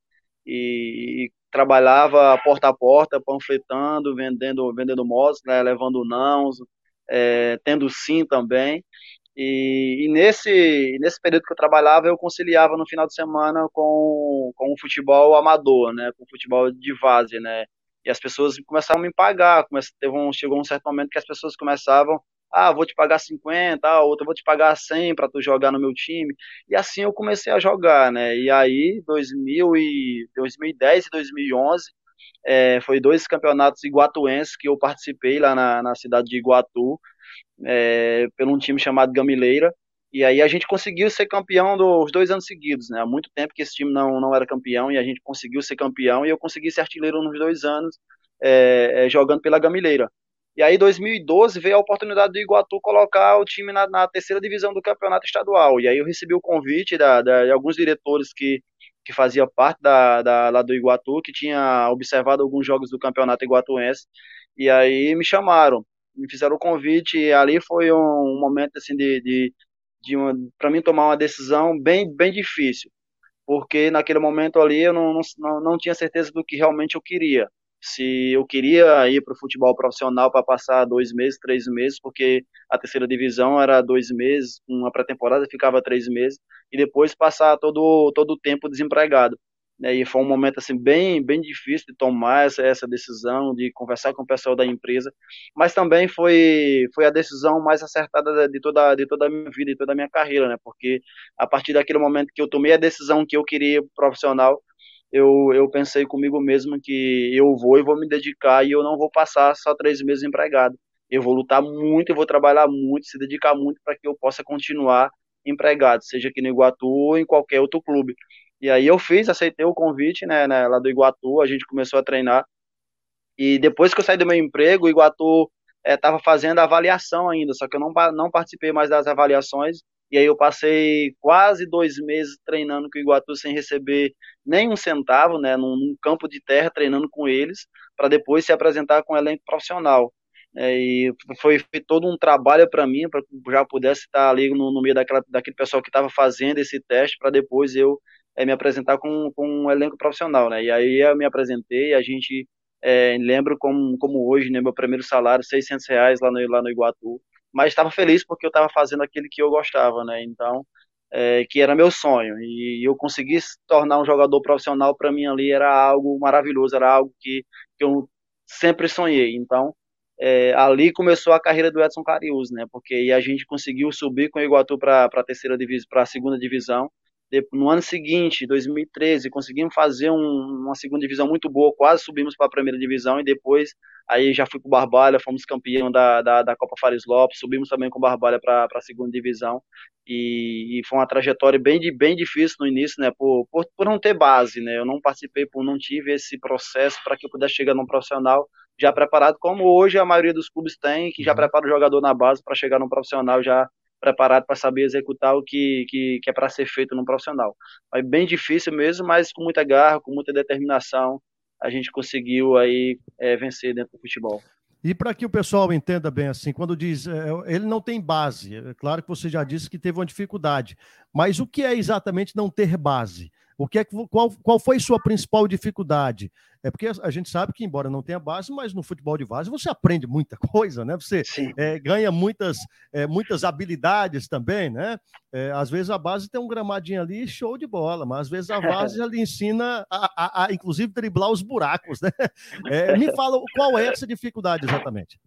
e, e trabalhava porta a porta, panfletando, vendendo, vendendo motos, né, levando nãos, é, tendo sim também, e, e, nesse, nesse período que eu trabalhava, eu conciliava no final de semana com, com o futebol amador, né, com o futebol de várzea, né, e as pessoas começaram a me pagar, teve um, chegou um certo momento que as pessoas começavam, ah, vou te pagar 50, ah, outra vou te pagar 100 para tu jogar no meu time, e assim eu comecei a jogar, né, e aí 2000 e, 2010 e 2011, é, foi dois campeonatos iguatuenses que eu participei lá na, na cidade de Iguatu, é, pelo um time chamado Gamileira. E aí a gente conseguiu ser campeão dos dois anos seguidos, né? Há muito tempo que esse time não, não era campeão e a gente conseguiu ser campeão e eu consegui ser artilheiro nos dois anos é, é, jogando pela Gamileira. E aí, em 2012, veio a oportunidade do Iguatu colocar o time na, na, terceira divisão do campeonato estadual. E aí eu recebi o convite da, da, de alguns diretores que, que faziam parte da, da, lá do Iguatu, que tinha observado alguns jogos do campeonato iguatuense. E aí me chamaram me fizeram o convite e ali foi um, um momento assim de, de, de para mim tomar uma decisão bem bem difícil porque naquele momento ali eu não, não, não tinha certeza do que realmente eu queria. Se eu queria ir para o futebol profissional para passar dois meses três meses porque a terceira divisão era dois meses uma pré-temporada ficava três meses e depois passar todo todo o tempo desempregado né, e foi um momento assim bem bem difícil de tomar essa, essa decisão de conversar com o pessoal da empresa mas também foi foi a decisão mais acertada de toda de toda a minha vida e toda a minha carreira né porque a partir daquele momento que eu tomei a decisão que eu queria profissional eu, eu pensei comigo mesmo que eu vou e vou me dedicar e eu não vou passar só três meses empregado. Eu vou lutar muito, eu vou trabalhar muito, se dedicar muito para que eu possa continuar empregado, seja aqui no Iguatu ou em qualquer outro clube. E aí eu fiz, aceitei o convite, né, né lá do Iguatu, a gente começou a treinar. E depois que eu saí do meu emprego, o Iguatu estava é, fazendo avaliação ainda, só que eu não, não participei mais das avaliações. E aí eu passei quase dois meses treinando com o Iguatu sem receber nem um centavo, né, num, num campo de terra, treinando com eles, para depois se apresentar com o elenco profissional. É, e foi feito todo um trabalho para mim, para já pudesse estar ali no, no meio daquela, daquele pessoal que estava fazendo esse teste, para depois eu é, me apresentar com, com um elenco profissional, né? E aí eu me apresentei, a gente é, lembro como, como hoje, né, meu primeiro salário, 600 reais lá no, lá no Iguatu, mas estava feliz porque eu estava fazendo aquilo que eu gostava, né? Então, é, que era meu sonho e eu consegui tornar um jogador profissional para mim ali era algo maravilhoso, era algo que, que eu sempre sonhei. Então, é, ali começou a carreira do Edson Carius, né? Porque a gente conseguiu subir com o Iguatu para a terceira divisão, para a segunda divisão no ano seguinte, 2013, conseguimos fazer um, uma segunda divisão muito boa, quase subimos para a primeira divisão e depois aí já fui com o Barbalha, fomos campeão da, da, da Copa Fares Lopes, subimos também com o Barbalha para a segunda divisão e, e, foi uma trajetória bem, bem difícil no início, né, por, por, por não ter base, né, eu não participei, por não tive esse processo para que eu pudesse chegar num profissional já preparado, como hoje a maioria dos clubes tem, que já uhum. prepara o jogador na base para chegar num profissional já preparado para saber executar o que, que, que é para ser feito no profissional. É bem difícil mesmo, mas com muita garra, com muita determinação, a gente conseguiu aí é, vencer dentro do futebol. E para que o pessoal entenda bem assim, quando diz é, ele não tem base, é claro que você já disse que teve uma dificuldade, mas o que é exatamente não ter base? O que é, qual, qual foi sua principal dificuldade? É porque a gente sabe que, embora não tenha base, mas no futebol de base você aprende muita coisa, né? Você é, ganha muitas, é, muitas habilidades também, né? É, às vezes a base tem um gramadinho ali, show de bola, mas às vezes a base ali ensina a, a, a inclusive, driblar os buracos, né? É, me fala qual é essa dificuldade exatamente.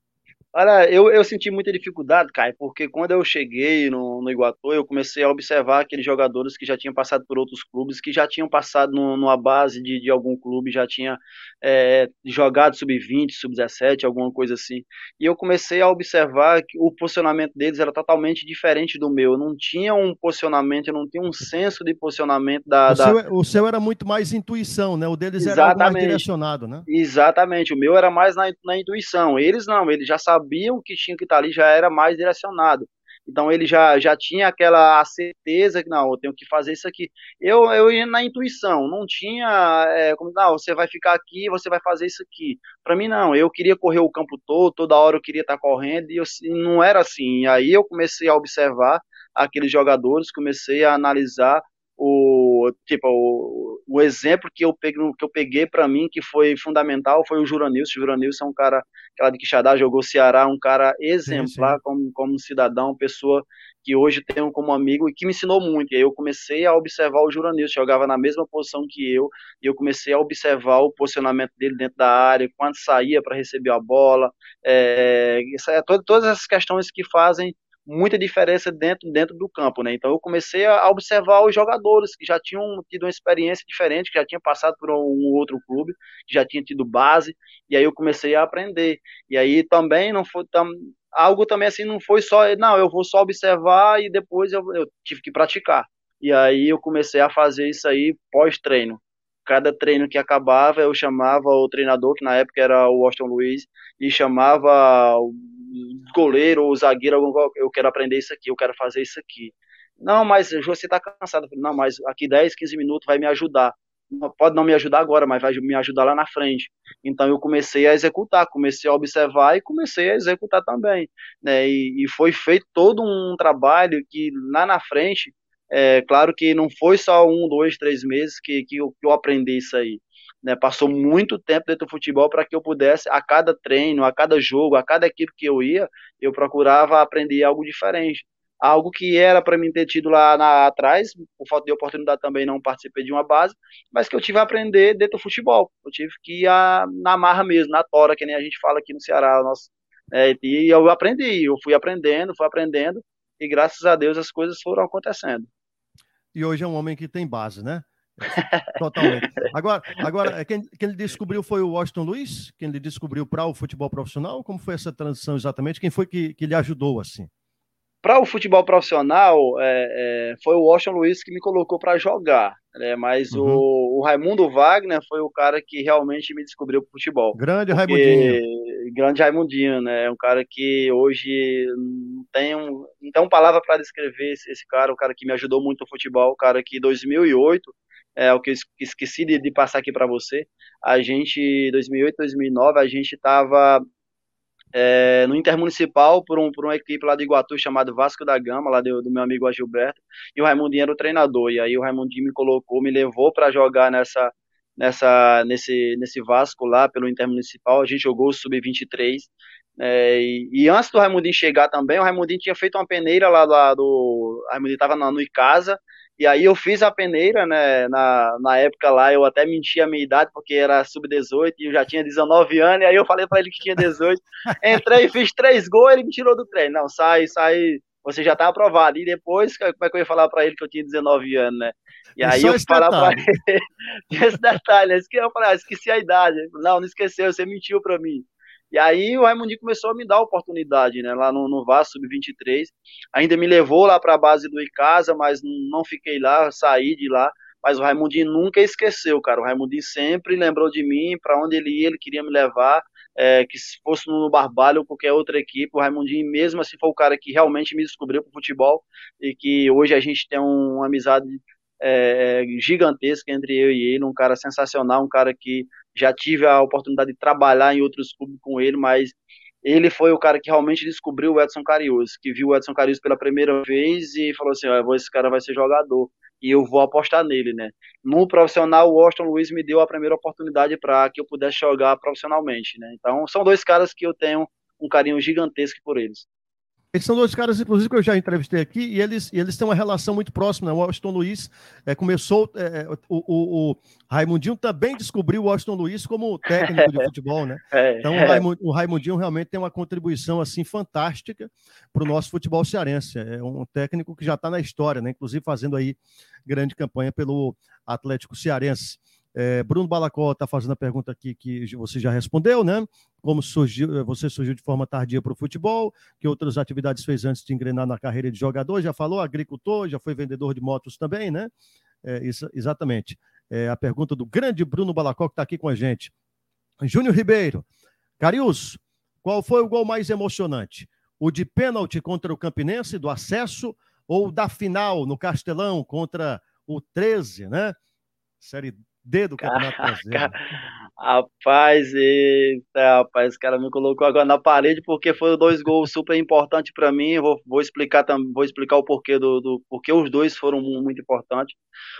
Olha, eu, eu senti muita dificuldade, Caio, porque quando eu cheguei no, no Iguatu, eu comecei a observar aqueles jogadores que já tinham passado por outros clubes, que já tinham passado no, numa base de, de algum clube, já tinha é, jogado sub-20, sub-17, alguma coisa assim. E eu comecei a observar que o posicionamento deles era totalmente diferente do meu. Eu não tinha um posicionamento, eu não tinha um senso de posicionamento da. O, da... Seu, é, o seu era muito mais intuição, né? O deles Exatamente. era mais direcionado, né? Exatamente, o meu era mais na, na intuição. Eles não, eles já sabiam sabiam que tinha que estar ali, já era mais direcionado. Então ele já, já tinha aquela certeza que não, eu tenho que fazer isso aqui. Eu, eu ia na intuição, não tinha é, como não, você vai ficar aqui, você vai fazer isso aqui. Para mim não, eu queria correr o campo todo, toda hora eu queria estar correndo e eu, não era assim. E aí eu comecei a observar aqueles jogadores, comecei a analisar o tipo o, o exemplo que eu peguei que eu peguei para mim que foi fundamental foi o Juranilson. O Juranilson é um cara que lá de Quixadá jogou Ceará, um cara exemplar sim, sim. como como cidadão, pessoa que hoje tenho como amigo e que me ensinou muito. E aí eu comecei a observar o Juranilson, jogava na mesma posição que eu, e eu comecei a observar o posicionamento dele dentro da área, quando saía para receber a bola, é, todas essas questões que fazem muita diferença dentro, dentro do campo, né? Então eu comecei a observar os jogadores que já tinham tido uma experiência diferente, que já tinham passado por um outro clube, que já tinha tido base, e aí eu comecei a aprender. E aí também não foi tam, algo também assim, não foi só, não, eu vou só observar e depois eu, eu tive que praticar. E aí eu comecei a fazer isso aí pós-treino cada treino que acabava, eu chamava o treinador, que na época era o Washington Luiz, e chamava goleiro ou zagueiro, eu quero aprender isso aqui, eu quero fazer isso aqui. Não, mas você está cansado. Não, mas aqui 10, 15 minutos vai me ajudar. Pode não me ajudar agora, mas vai me ajudar lá na frente. Então eu comecei a executar, comecei a observar e comecei a executar também. Né? E, e foi feito todo um trabalho que lá na frente é claro que não foi só um, dois, três meses que, que, eu, que eu aprendi isso aí. Né? Passou muito tempo dentro do futebol para que eu pudesse, a cada treino, a cada jogo, a cada equipe que eu ia, eu procurava aprender algo diferente. Algo que era para mim ter tido lá na, atrás, por falta de oportunidade também não participei de uma base, mas que eu tive a aprender dentro do futebol. Eu tive que ir a, na marra mesmo, na tora, que nem a gente fala aqui no Ceará. Nosso, é, e eu aprendi, eu fui aprendendo, fui aprendendo, e graças a Deus as coisas foram acontecendo e hoje é um homem que tem base, né? Totalmente. Agora, agora quem, quem ele descobriu foi o Washington Luiz? Quem ele descobriu para o futebol profissional? Como foi essa transição exatamente? Quem foi que, que lhe ajudou assim? Para o futebol profissional, é, é, foi o Washington Luiz que me colocou para jogar, né? mas uhum. o, o, Raimundo Wagner foi o cara que realmente me descobriu para o futebol. Grande Raimundinho. Grande Raimundinho, né? É um cara que hoje não tem, um, não tem uma palavra para descrever esse, esse, cara, o cara que me ajudou muito no futebol, o cara que em 2008, é o que eu esqueci de, de passar aqui para você, a gente, 2008, 2009, a gente estava é, no Intermunicipal por, um, por uma equipe lá de Iguatu chamada Vasco da Gama, lá do, do meu amigo Gilberto, e o Raimundinho era o treinador, e aí o Raimundinho me colocou, me levou para jogar nessa, nessa, nesse, nesse Vasco lá pelo Intermunicipal, a gente jogou o Sub-23, é, e, e, antes do Raimundinho chegar também, o Raimundinho tinha feito uma peneira lá, lá do... O Raimundinho estava no Icasa, e aí eu fiz a peneira, né, na, na época lá, eu até menti a minha idade, porque era sub-18 e eu já tinha 19 anos, e aí eu falei para ele que tinha 18. Entrei, fiz três gols, ele me tirou do treino. Não, sai, sai, você já tá aprovado. E depois, como é que eu ia falar para ele que eu tinha 19 anos, né? E, e aí eu falar para ele, esse detalhe, eu falei, ah, esqueci a idade. Não, não esqueceu, você mentiu para mim. E aí o Raimundinho começou a me dar oportunidade, né? Lá no, no Vasco Sub-23. Ainda me levou lá para a base do Icasa, mas não fiquei lá, saí de lá. Mas o Raimundinho nunca esqueceu, cara. O Raimundinho sempre lembrou de mim, para onde ele ia, ele queria me levar. É, que se fosse no Barbalho ou qualquer outra equipe, o Raimundinho mesmo assim foi o cara que realmente me descobriu pro futebol e que hoje a gente tem um, uma amizade é, gigantesca entre eu e ele, um cara sensacional, um cara que já tive a oportunidade de trabalhar em outros clubes com ele, mas ele foi o cara que realmente descobriu o Edson Carius, que viu o Edson Carius pela primeira vez e falou assim, ah, esse cara vai ser jogador e eu vou apostar nele, né? No profissional, o Washington Luiz me deu a primeira oportunidade para que eu pudesse jogar profissionalmente, né? Então, são dois caras que eu tenho um carinho gigantesco por eles. Eles são dois caras, inclusive, que eu já entrevistei aqui, e eles, e eles têm uma relação muito próxima. Né? O Washington Luiz é, começou. É, o, o, o, Raimundinho também descobriu o Washington Luiz como técnico de futebol, né? É, então, o, o Raimundinho realmente tem uma contribuição assim fantástica para o nosso futebol cearense. É um técnico que já está na história, né? Inclusive fazendo aí grande campanha pelo Atlético Cearense. É, Bruno Balacó está fazendo a pergunta aqui que você já respondeu, né? Como surgiu, eh, você surgiu de forma tardia para o futebol, que outras atividades fez antes de engrenar na carreira de jogador? Já falou, agricultor, já foi vendedor de motos também, né? É, isso, exatamente. É, a pergunta do grande Bruno Balacó, que está aqui com a gente. Júnior Ribeiro, Carius, qual foi o gol mais emocionante? O de pênalti contra o Campinense, do acesso, ou da final no Castelão contra o 13, né? Série D do Campeonato Brasileiro. Rapaz, eita, rapaz, o cara me colocou agora na parede porque foram dois gols super importantes para mim. Vou, vou explicar também, vou explicar o porquê do, do porque os dois foram muito importantes.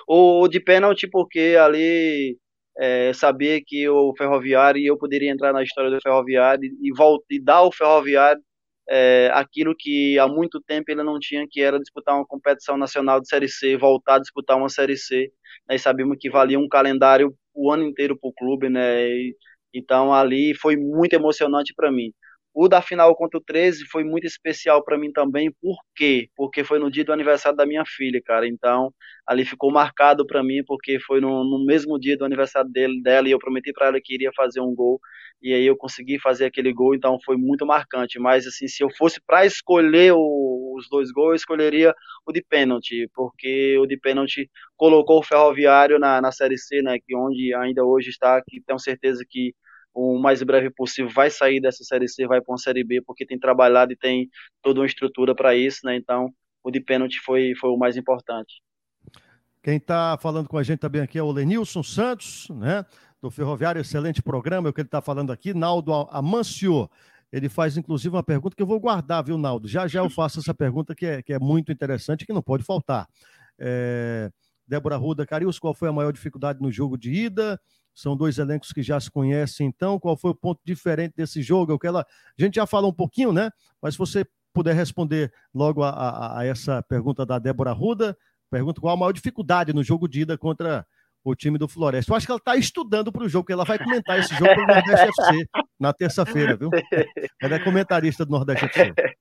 O, de pênalti porque ali é, sabia que o Ferroviário e eu poderia entrar na história do Ferroviário e, voltar, e dar ao Ferroviário é, aquilo que há muito tempo ele não tinha, que era disputar uma competição nacional de Série C, voltar a disputar uma Série C. Nós sabíamos que valia um calendário o ano inteiro para o clube, né? E, então ali foi muito emocionante para mim. O da final contra o 13 foi muito especial para mim também, por quê? Porque foi no dia do aniversário da minha filha, cara. Então, ali ficou marcado para mim, porque foi no, no, mesmo dia do aniversário dele, dela e eu prometi para ela que iria fazer um gol, e aí eu consegui fazer aquele gol, então foi muito marcante. Mas, assim, se eu fosse para escolher o, os dois gols, eu escolheria o de pênalti, porque o de pênalti colocou o Ferroviário na, na Série C, né, que onde ainda hoje está, que tenho certeza que o mais breve possível vai sair dessa série C, vai para uma série B, porque tem trabalhado e tem toda uma estrutura para isso, né? Então, o de pênalti foi, foi o mais importante. Quem está falando com a gente também aqui é o Lenilson Santos, né? Do Ferroviário, excelente programa, é o que ele está falando aqui. Naldo Amancio, ele faz inclusive uma pergunta que eu vou guardar, viu, Naldo? Já já eu faço essa pergunta que é, que é muito interessante, que não pode faltar. É... Débora Ruda, Carius, qual foi a maior dificuldade no jogo de ida? São dois elencos que já se conhecem, então. Qual foi o ponto diferente desse jogo? É o que ela... A gente já falou um pouquinho, né? Mas se você puder responder logo a, a, a essa pergunta da Débora Ruda, pergunta qual a maior dificuldade no jogo de ida contra o time do Floresta. Eu acho que ela está estudando para o jogo, que ela vai comentar esse jogo no Nordeste FC na terça-feira, viu? Ela é comentarista do Nordeste FC.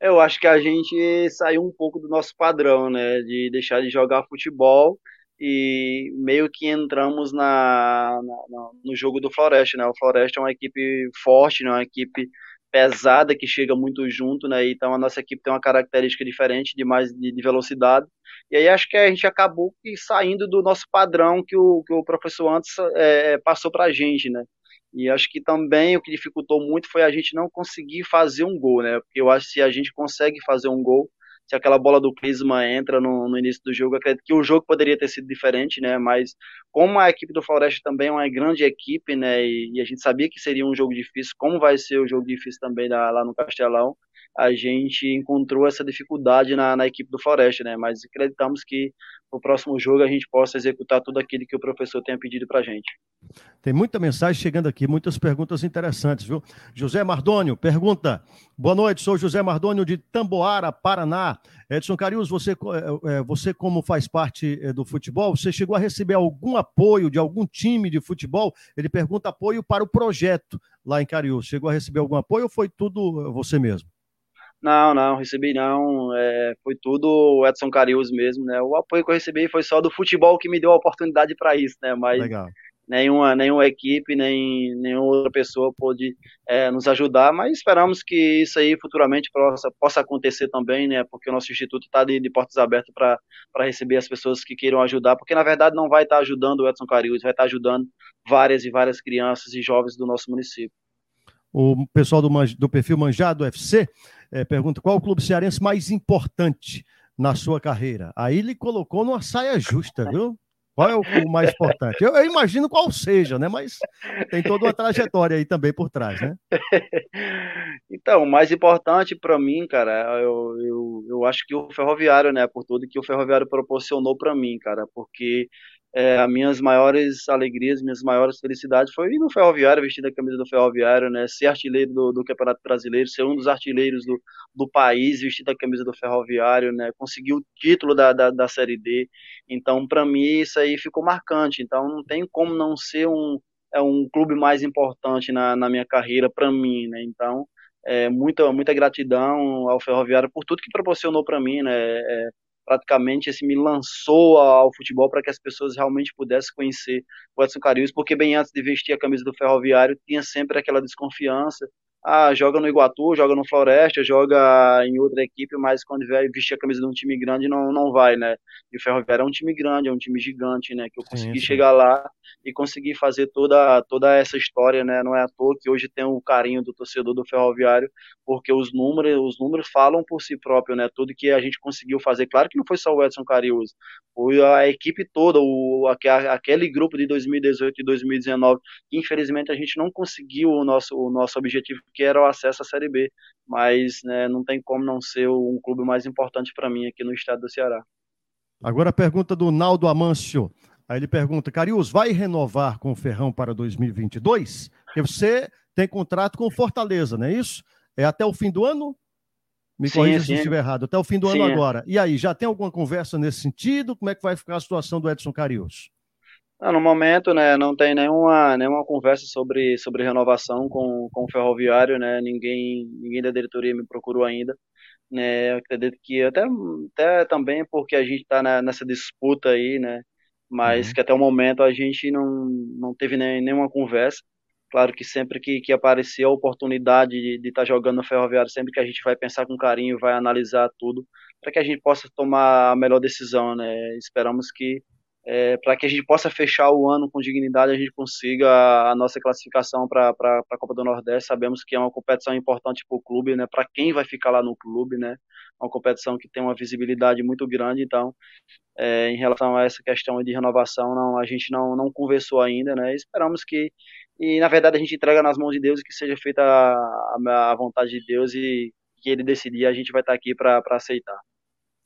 Eu acho que a gente saiu um pouco do nosso padrão, né? De deixar de jogar futebol e meio que entramos na, na, no jogo do Floresta, né? O Floresta é uma equipe forte, né? Uma equipe pesada que chega muito junto, né? Então a nossa equipe tem uma característica diferente de mais de, de velocidade. E aí acho que a gente acabou saindo do nosso padrão que o, que o professor antes é, passou para a gente, né? E acho que também o que dificultou muito foi a gente não conseguir fazer um gol, né? Porque eu acho que se a gente consegue fazer um gol, se aquela bola do Clisma entra no, no, início do jogo, acredito que o jogo poderia ter sido diferente, né? Mas como a equipe do Floresta também é uma grande equipe, né? E, e a gente sabia que seria um jogo difícil, como vai ser o jogo difícil também lá no Castelão, a gente encontrou essa dificuldade na, na equipe do Floresta, né? Mas acreditamos que no próximo jogo a gente possa executar tudo aquilo que o professor tenha pedido para a gente. Tem muita mensagem chegando aqui, muitas perguntas interessantes, viu? José Mardônio pergunta: Boa noite, sou José Mardônio de Tamboara, Paraná. Edson Carius, você, é, é, você como faz parte é, do futebol, você chegou a receber algum apoio de algum time de futebol? Ele pergunta apoio para o projeto lá em Carius. Chegou a receber algum apoio ou foi tudo você mesmo? Não, não, recebi não. É, foi tudo o Edson Carius mesmo, né? O apoio que eu recebi foi só do futebol que me deu a oportunidade para isso, né? Mas Legal. nenhuma, nenhuma equipe, nem nenhuma outra pessoa pôde é, nos ajudar, mas esperamos que isso aí futuramente possa, possa acontecer também, né? Porque o nosso instituto está de, de, portas abertas para receber as pessoas que queiram ajudar, porque na verdade não vai estar tá ajudando o Edson Carius, vai estar tá ajudando várias e várias crianças e jovens do nosso município. O pessoal do, do perfil Manjado FC é, pergunta qual o clube cearense mais importante na sua carreira. Aí ele colocou numa saia justa, viu? Qual é o mais importante? Eu, eu, imagino qual seja, né? Mas tem toda uma trajetória aí também por trás, né? Então, o mais importante para mim, cara, eu, eu, eu acho que o Ferroviário, né? Por tudo que o Ferroviário proporcionou para mim, cara, porque é, as minhas maiores alegrias, minhas maiores felicidades foi ir no Ferroviário, vestir a camisa do Ferroviário, né, ser artilheiro do, do, Campeonato Brasileiro, ser um dos artilheiros do, do país, vestir a camisa do Ferroviário, né, conseguir o título da, da, da Série D. Então, para mim, isso aí ficou marcante. Então, não tem como não ser um, é um clube mais importante na, na minha carreira, para mim, né. Então, é, muita, muita gratidão ao Ferroviário por tudo que proporcionou para mim, né. É, praticamente esse me lançou ao futebol para que as pessoas realmente pudessem conhecer o Edson Carius, porque bem antes de vestir a camisa do Ferroviário tinha sempre aquela desconfiança ah, joga no Iguatu, joga no Floresta, joga em outra equipe, mas quando vier vestir a camisa de um time grande não, não vai, né? E o Ferroviário é um time grande, é um time gigante, né? Que eu consegui sim, sim. chegar lá e conseguir fazer toda, toda essa história, né? Não é à toa que hoje tem o carinho do torcedor do Ferroviário, porque os números, os números falam por si próprio, né? Tudo que a gente conseguiu fazer, claro que não foi só o Edson Carius, foi a equipe toda, o, aquele grupo de 2018 e 2019, que infelizmente a gente não conseguiu o nosso, o nosso objetivo que era o acesso à Série B, mas né, não tem como não ser um clube mais importante para mim aqui no estado do Ceará. Agora a pergunta do Naldo Amâncio. Aí ele pergunta: Carius, vai renovar com o Ferrão para 2022? Porque você tem contrato com Fortaleza, não é isso? É até o fim do ano? Me sim, corrija sim. se estiver errado. Até o fim do sim, ano é. agora. E aí, já tem alguma conversa nesse sentido? Como é que vai ficar a situação do Edson Carius? Ah, no momento, né, não tem nenhuma, nenhuma conversa sobre, sobre renovação com, com o Ferroviário, né, ninguém, ninguém da diretoria me procurou ainda, né, eu acredito que até, até também porque a gente está nessa disputa aí, né, mas uhum. que até o momento a gente não, não teve nem, nenhuma conversa, claro que sempre que, que aparecer a oportunidade de estar tá jogando no Ferroviário, sempre que a gente vai pensar com carinho, vai analisar tudo, para que a gente possa tomar a melhor decisão, né, esperamos que é, para que a gente possa fechar o ano com dignidade, a gente consiga a nossa classificação para a Copa do Nordeste. Sabemos que é uma competição importante para o clube, né? Para quem vai ficar lá no clube, né? Uma competição que tem uma visibilidade muito grande. Então, é, em relação a essa questão de renovação, não, a gente não, não conversou ainda, né? Esperamos que e na verdade a gente entrega nas mãos de Deus que seja feita a, a vontade de Deus e que Ele decidir, a gente vai estar aqui para aceitar.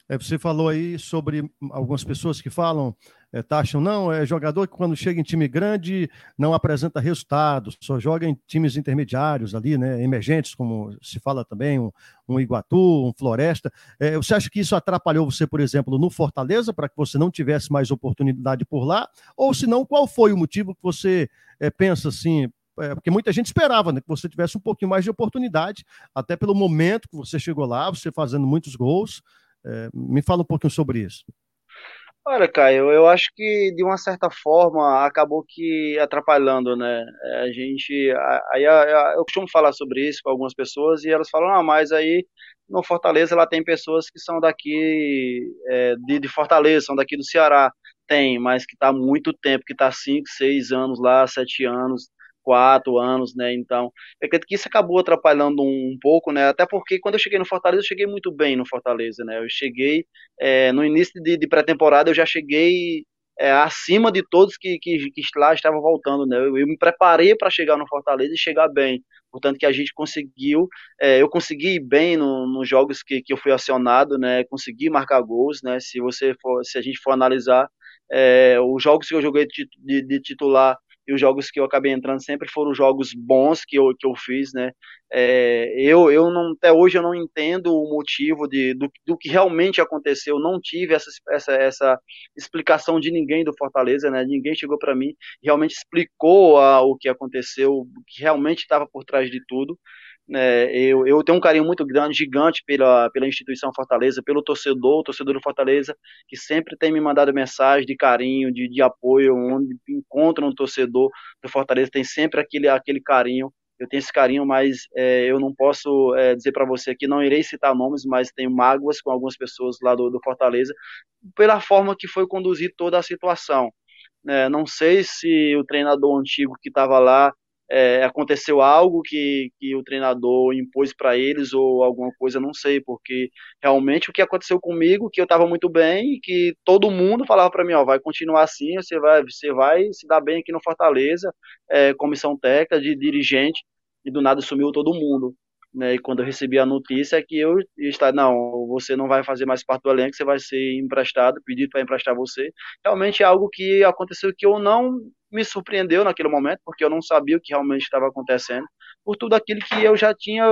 É, você falou aí sobre algumas pessoas que falam, é, não, é jogador que quando chega em time grande não apresenta resultados, só joga em times intermediários ali, né, emergentes, como se fala também, um, um Iguatu, um Floresta. É, você acha que isso atrapalhou você, por exemplo, no Fortaleza, para que você não tivesse mais oportunidade por lá? Ou se não, qual foi o motivo que você é, pensa assim, é, porque muita gente esperava né, que você tivesse um pouquinho mais de oportunidade, até pelo momento que você chegou lá, você fazendo muitos gols, é, me fala um pouquinho sobre isso. Olha, Caio, eu acho que de uma certa forma acabou que atrapalhando, né? É, a gente, aí eu costumo falar sobre isso com algumas pessoas e elas falam, ah, mas aí no Fortaleza lá tem pessoas que são daqui é, de, de, Fortaleza, são daqui do Ceará, tem, mas que está muito tempo, que está cinco, seis anos lá, sete anos, quatro anos, né? Então, eu acredito que isso acabou atrapalhando um, pouco, né? Até porque quando eu cheguei no Fortaleza, eu cheguei muito bem no Fortaleza, né? Eu cheguei é, no início de, de pré-temporada, eu já cheguei é, acima de todos que, que, que, lá estavam voltando, né? Eu, eu me preparei para chegar no Fortaleza e chegar bem. Portanto, que a gente conseguiu, é, eu consegui ir bem no, nos jogos que, que eu fui acionado, né? Consegui marcar gols, né? Se você for, se a gente for analisar é, os jogos que eu joguei de, de, de titular e os jogos que eu acabei entrando sempre foram jogos bons que eu, que eu fiz, né? É, eu, eu não, até hoje eu não entendo o motivo de, do, do que realmente aconteceu, não tive essa, essa, essa explicação de ninguém do Fortaleza, né? Ninguém chegou para mim realmente explicou a, o que aconteceu, o que realmente estava por trás de tudo. É, eu, eu tenho um carinho muito grande, gigante pela, pela instituição Fortaleza, pelo torcedor, torcedor do Fortaleza, que sempre tem me mandado mensagem de carinho, de, de apoio, onde encontra um torcedor do Fortaleza, tem sempre aquele, aquele carinho. Eu tenho esse carinho, mas é, eu não posso é, dizer para você aqui, não irei citar nomes, mas tenho mágoas com algumas pessoas lá do, do Fortaleza, pela forma que foi conduzir toda a situação. É, não sei se o treinador antigo que estava lá é, aconteceu algo que, que o treinador impôs para eles ou alguma coisa, não sei, porque realmente o que aconteceu comigo, que eu estava muito bem e que todo mundo falava para mim, ó, vai continuar assim, você vai, você vai se dar bem aqui no Fortaleza, é, comissão técnica, de dirigente, e do nada sumiu todo mundo. Né, e quando eu recebi a notícia é que eu está não, você não vai fazer mais parte do elenco, você vai ser emprestado, pedido para emprestar você. Realmente é algo que aconteceu que eu não me surpreendeu naquele momento, porque eu não sabia o que realmente estava acontecendo, por tudo aquilo que eu já tinha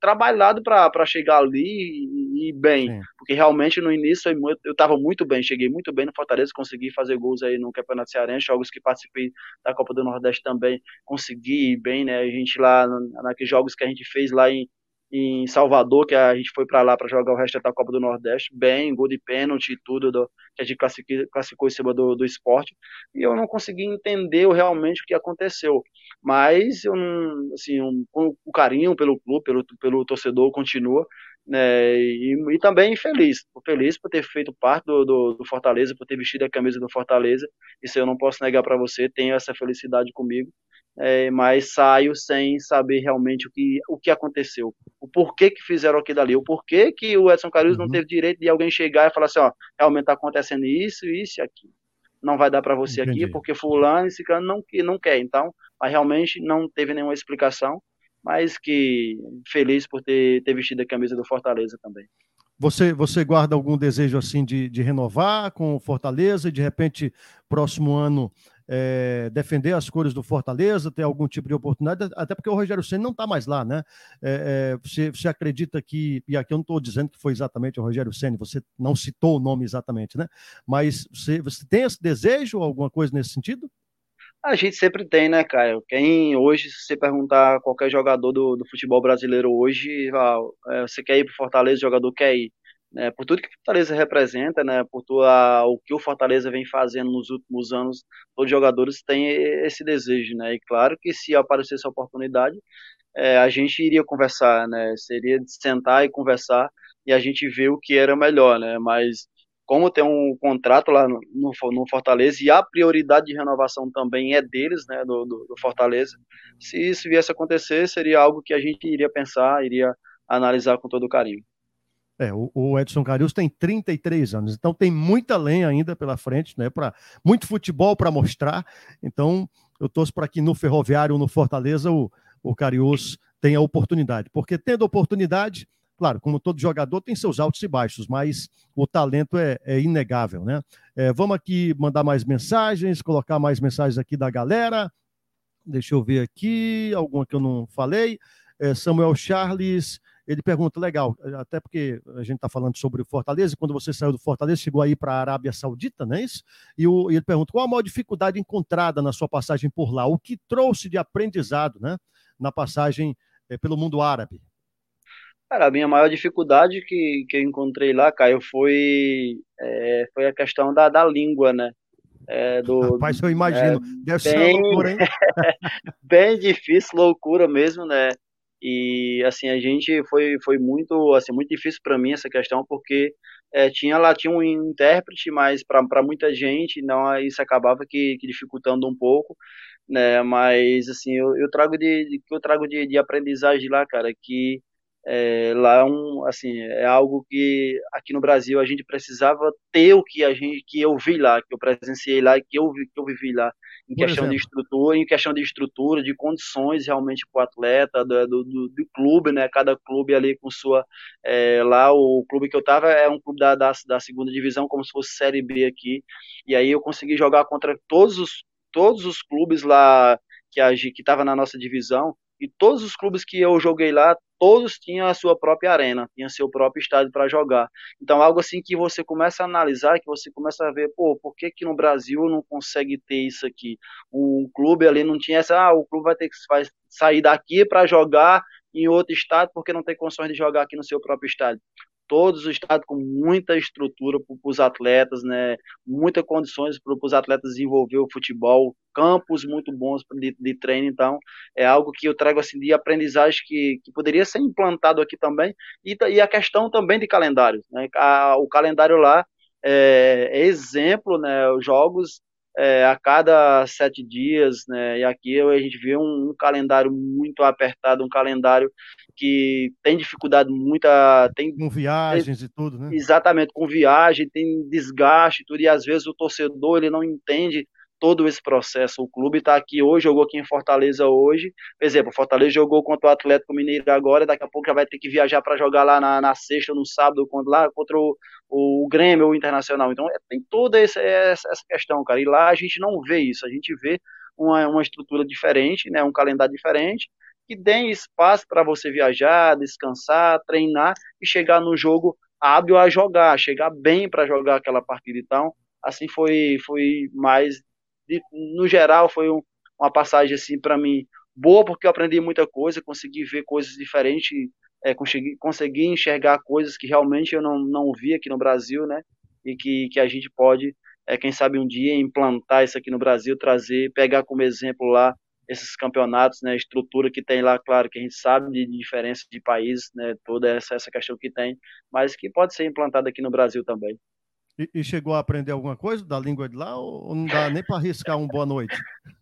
trabalhado para chegar ali e, e bem, Sim. porque realmente no início eu estava muito bem, cheguei muito bem no Fortaleza, consegui fazer gols aí no Campeonato Cearense, jogos que participei da Copa do Nordeste também, consegui ir bem, né, a gente lá, naqueles jogos que a gente fez lá em, em Salvador, que a gente foi para lá para jogar o resto da Copa do Nordeste, bem, gol de pênalti e tudo, do, que a gente classificou, classificou em cima do, do esporte, e eu não consegui entender realmente o que aconteceu. Mas eu não, assim, um, o carinho pelo clube, pelo, pelo torcedor continua, né, e, e, também feliz, feliz por ter feito parte do, do, do, Fortaleza, por ter vestido a camisa do Fortaleza, isso eu não posso negar para você, tenho essa felicidade comigo, é, mas saio sem saber realmente o que, o que aconteceu, o porquê que fizeram aquilo ali, o porquê que o Edson Caruso uhum. não teve direito de alguém chegar e falar assim, ó, realmente está acontecendo isso, isso e aquilo. Não vai dar para você Entendi. aqui porque fulano e ciclano não, não quer. Então, mas realmente não teve nenhuma explicação, mas que feliz por ter, ter vestido a camisa do Fortaleza também. Você, você guarda algum desejo assim de, de renovar com o Fortaleza e de repente próximo ano é, defender as cores do Fortaleza, ter algum tipo de oportunidade, até porque o Rogério Senna não está mais lá, né? É, é, você, você, acredita que, e aqui eu não estou dizendo que foi exatamente o Rogério Senna, você não citou o nome exatamente, né? Mas você, você tem esse desejo, alguma coisa nesse sentido? A gente sempre tem, né, Caio? Quem hoje, se você perguntar a qualquer jogador do, do futebol brasileiro hoje, ah, você quer ir para Fortaleza, o jogador quer ir né, por tudo que o Fortaleza representa, né, por tudo a, o que o Fortaleza vem fazendo nos últimos anos, todos os jogadores têm esse desejo, né, e claro que se aparecesse essa oportunidade, é, a gente iria conversar, né, seria de sentar e conversar e a gente ver o que era melhor, né, mas como tem um contrato lá no, no, no, Fortaleza e a prioridade de renovação também é deles, né, do, do, do Fortaleza, se isso viesse a acontecer, seria algo que a gente iria pensar, iria analisar com todo carinho. É, o, o Edson Carius tem 33 anos, então tem muita lenha ainda pela frente, né? Para muito futebol para mostrar. Então, eu torço para que no Ferroviário, no Fortaleza, o, o Carius tenha oportunidade. Porque tendo oportunidade, claro, como todo jogador, tem seus altos e baixos, mas o talento é, é inegável, né? É, vamos aqui mandar mais mensagens, colocar mais mensagens aqui da galera. Deixa eu ver aqui, alguma que eu não falei. É, Samuel Charles ele pergunta, legal, até porque a gente está falando sobre o Fortaleza, quando você saiu do Fortaleza, chegou aí para a Arábia Saudita, não é isso? E, o, e ele pergunta, qual a maior dificuldade encontrada na sua passagem por lá? O que trouxe de aprendizado, né, na passagem é, pelo mundo árabe? Cara, a minha maior dificuldade que, que eu encontrei lá, Caio, foi, é, foi a questão da, da língua, né? É, do, Rapaz, eu imagino. É, Deve bem, ser loucura, hein? bem difícil, loucura mesmo, né? E assim, a gente foi, foi muito, assim, muito difícil para mim essa questão, porque é, tinha lá tinha um intérprete, mas para muita gente não isso acabava que, que, dificultando um pouco, né? Mas assim, eu, eu trago de, de eu trago de, de aprendizagem lá, cara, que é, lá é um, assim, é algo que aqui no Brasil a gente precisava ter o que a gente, que eu vi lá, que eu presenciei lá, que eu vi, que eu vivi lá, em Por questão exemplo. de estrutura, em questão de estrutura, de condições realmente para o atleta, do, do, do, clube, né? Cada clube ali com sua, é, lá o clube que eu tava é um clube da, da, da segunda divisão, como se fosse série B aqui, e aí eu consegui jogar contra todos os todos os clubes lá que a que estava na nossa divisão e todos os clubes que eu joguei lá, todos tinham a sua própria arena, tinham seu próprio estádio para jogar. Então, algo assim que você começa a analisar, que você começa a ver, pô, por que que no Brasil não consegue ter isso aqui? Um clube ali não tinha essa, ah, o clube vai ter que sair daqui para jogar em outro estado porque não tem condições de jogar aqui no seu próprio estádio todos os estados com muita estrutura para os atletas, né? Muitas condições para os atletas desenvolver o futebol, campos muito bons de, de, treino, então é algo que eu trago assim de aprendizagem que, que poderia ser implantado aqui também e, e a questão também de calendário, né? A, o calendário lá é, é exemplo, né? Os jogos é, a cada sete dias, né? E aqui a gente vê um, um, calendário muito apertado, um calendário que tem dificuldade muita, tem com viagens tem, e tudo, né? Exatamente, com viagem, tem desgaste, tudo e às vezes o torcedor ele não entende todo esse processo. O clube está aqui hoje, jogou aqui em Fortaleza hoje. Por exemplo, Fortaleza jogou contra o Atlético Mineiro agora, daqui a pouco já vai ter que viajar para jogar lá na, na sexta, no sábado, contra, lá contra o, o Grêmio, o Internacional. Então é, tem toda essa, essa, questão, cara. E lá a gente não vê isso, a gente vê uma, uma estrutura diferente, né, um calendário diferente, que tem espaço para você viajar, descansar, treinar e chegar no jogo hábil a jogar, chegar bem para jogar aquela partida. Então, assim foi, foi mais de, no geral, foi um, uma passagem assim para mim boa porque eu aprendi muita coisa, consegui ver coisas diferentes, é, consegui, consegui enxergar coisas que realmente eu não, não vi aqui no Brasil, né? E que, que a gente pode, é, quem sabe um dia implantar isso aqui no Brasil, trazer, pegar como exemplo lá esses campeonatos, né, a estrutura que tem lá, claro que a gente sabe de diferença de países, né, toda essa, essa questão que tem, mas que pode ser implantada aqui no Brasil também. E, e, chegou a aprender alguma coisa da língua de lá ou não dá nem para arriscar um boa noite?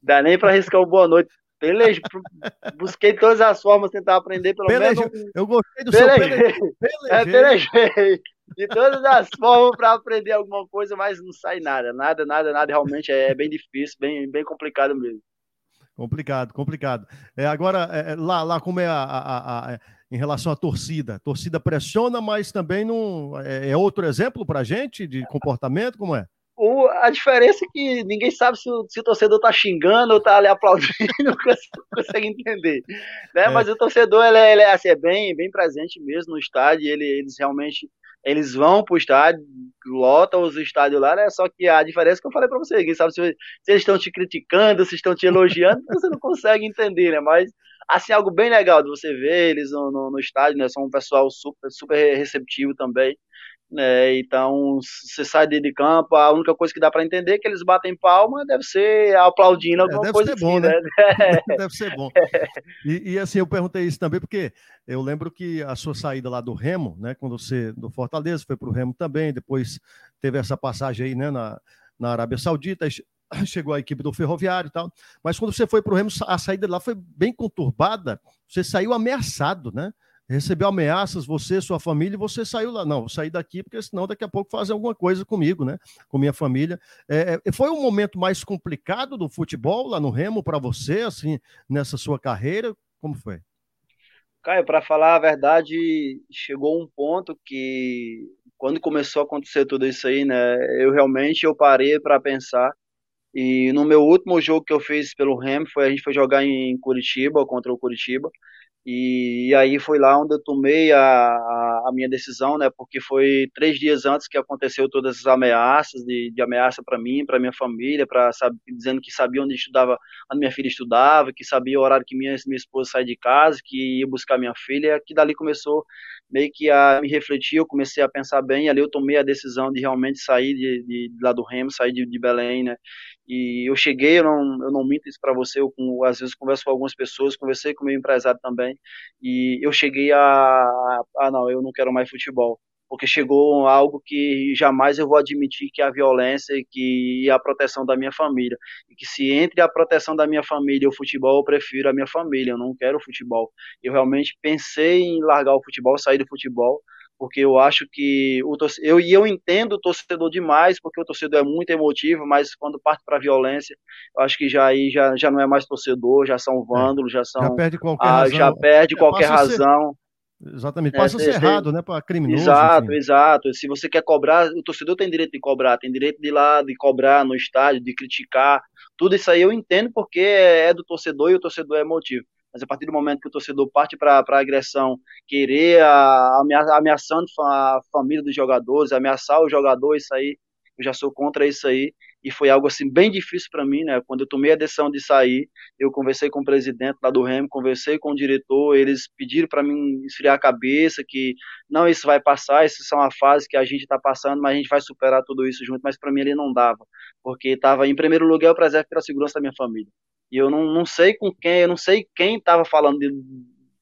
Dá nem para arriscar um boa noite. Pelejo, busquei todas as formas tentar aprender pelo menos. Eu gostei do pelejei. seu pelejei. É, pelejei. De todas as formas para aprender alguma coisa, mas não sai nada, nada, nada, nada. Realmente é bem difícil, bem, bem complicado mesmo. Complicado, complicado. É, agora, é, lá, lá como é a, a, a em relação à torcida. A torcida pressiona, mas também não é, é outro exemplo para a gente de comportamento, como é? O, a diferença é que ninguém sabe se o, se o torcedor está xingando ou está ali aplaudindo, não consegue entender. Né? É. Mas o torcedor ele, é, ele é, assim, é bem, bem presente mesmo no estádio, ele, eles realmente eles vão para o estádio, lotam os estádios lá, né? Só que a diferença é que eu falei para você, ninguém sabe se, se eles estão te criticando, se estão te elogiando, você não consegue entender, né? Mas assim, algo bem legal de você ver eles no, no, no estádio, né? São um pessoal super, super receptivo também. Né? Então, você sai de campo, a única coisa que dá para entender é que eles batem palma, deve ser aplaudindo é, alguma é, deve coisa ser assim, bom, né? né? deve ser bom. E, e, assim, eu perguntei isso também porque eu lembro que a sua saída lá do Remo, né, quando você do Fortaleza foi para o Remo também, depois teve essa passagem aí, né, na, na Arábia Saudita, chegou a equipe do Ferroviário e tal. Mas quando você foi para o Remo, a saída lá foi bem conturbada. Você saiu ameaçado, né? Recebeu ameaças, você, sua família, e você saiu lá. Não, vou sair daqui, porque senão daqui a pouco fazem alguma coisa comigo, né? Com minha família. É, é foi um momento mais complicado do futebol lá no Remo para você, assim, nessa sua carreira? Como foi? Caio, para falar a verdade, chegou um ponto que quando começou a acontecer tudo isso aí, né, eu realmente eu parei para pensar e no meu último jogo que eu fiz pelo Remo, foi a gente foi jogar em Curitiba contra o Curitiba. E, e, aí foi lá onde eu tomei a, a, a, minha decisão, né? Porque foi três dias antes que aconteceu todas as ameaças, de, de ameaça para mim, para minha família, para dizendo que sabia onde estudava, onde minha filha estudava, que sabia o horário que minha, minha esposa saía de casa, que ia buscar minha filha. Que dali começou meio que a me refletir, eu comecei a pensar bem. E ali eu tomei a decisão de realmente sair de, de, de lá do Remo, sair de, de Belém, né? E eu cheguei, eu não, eu não minto isso para você, eu com, às vezes converso com algumas pessoas, conversei com o meu empresário também, e eu cheguei a, ah não, eu não quero mais futebol, porque chegou algo que jamais eu vou admitir que é a violência que a proteção da minha família, e que se entre a proteção da minha família e o futebol, eu prefiro a minha família, eu não quero futebol. Eu realmente pensei em largar o futebol, sair do futebol, porque eu acho que o torcedor, eu e eu entendo o torcedor demais, porque o torcedor é muito emotivo, mas quando parte para a violência, eu acho que já aí já, já não é mais torcedor, já são é. vândalos, já são já perde qualquer ah, razão. já perde é, qualquer razão. Ser, exatamente, passa é, ser errado, né, para criminoso. Exato, exato. Se você quer cobrar, o torcedor tem direito de cobrar, tem direito de ir lá de cobrar no estádio, de criticar, tudo isso aí eu entendo porque é do torcedor e o torcedor é emotivo mas a partir do momento que o torcedor parte para a agressão, querer a, ameaçando a família dos jogadores, ameaçar o jogador, isso aí, eu já sou contra isso aí, e foi algo assim bem difícil para mim, né? Quando eu tomei a decisão de sair, eu conversei com o presidente lá do Remo, conversei com o diretor, eles pediram para mim esfriar a cabeça, que não, isso vai passar, isso é uma fase que a gente está passando, mas a gente vai superar tudo isso junto, mas para mim ele não dava, porque estava em primeiro lugar eu preservo pela segurança da minha família. E eu não, não sei com quem, eu não sei quem estava falando de,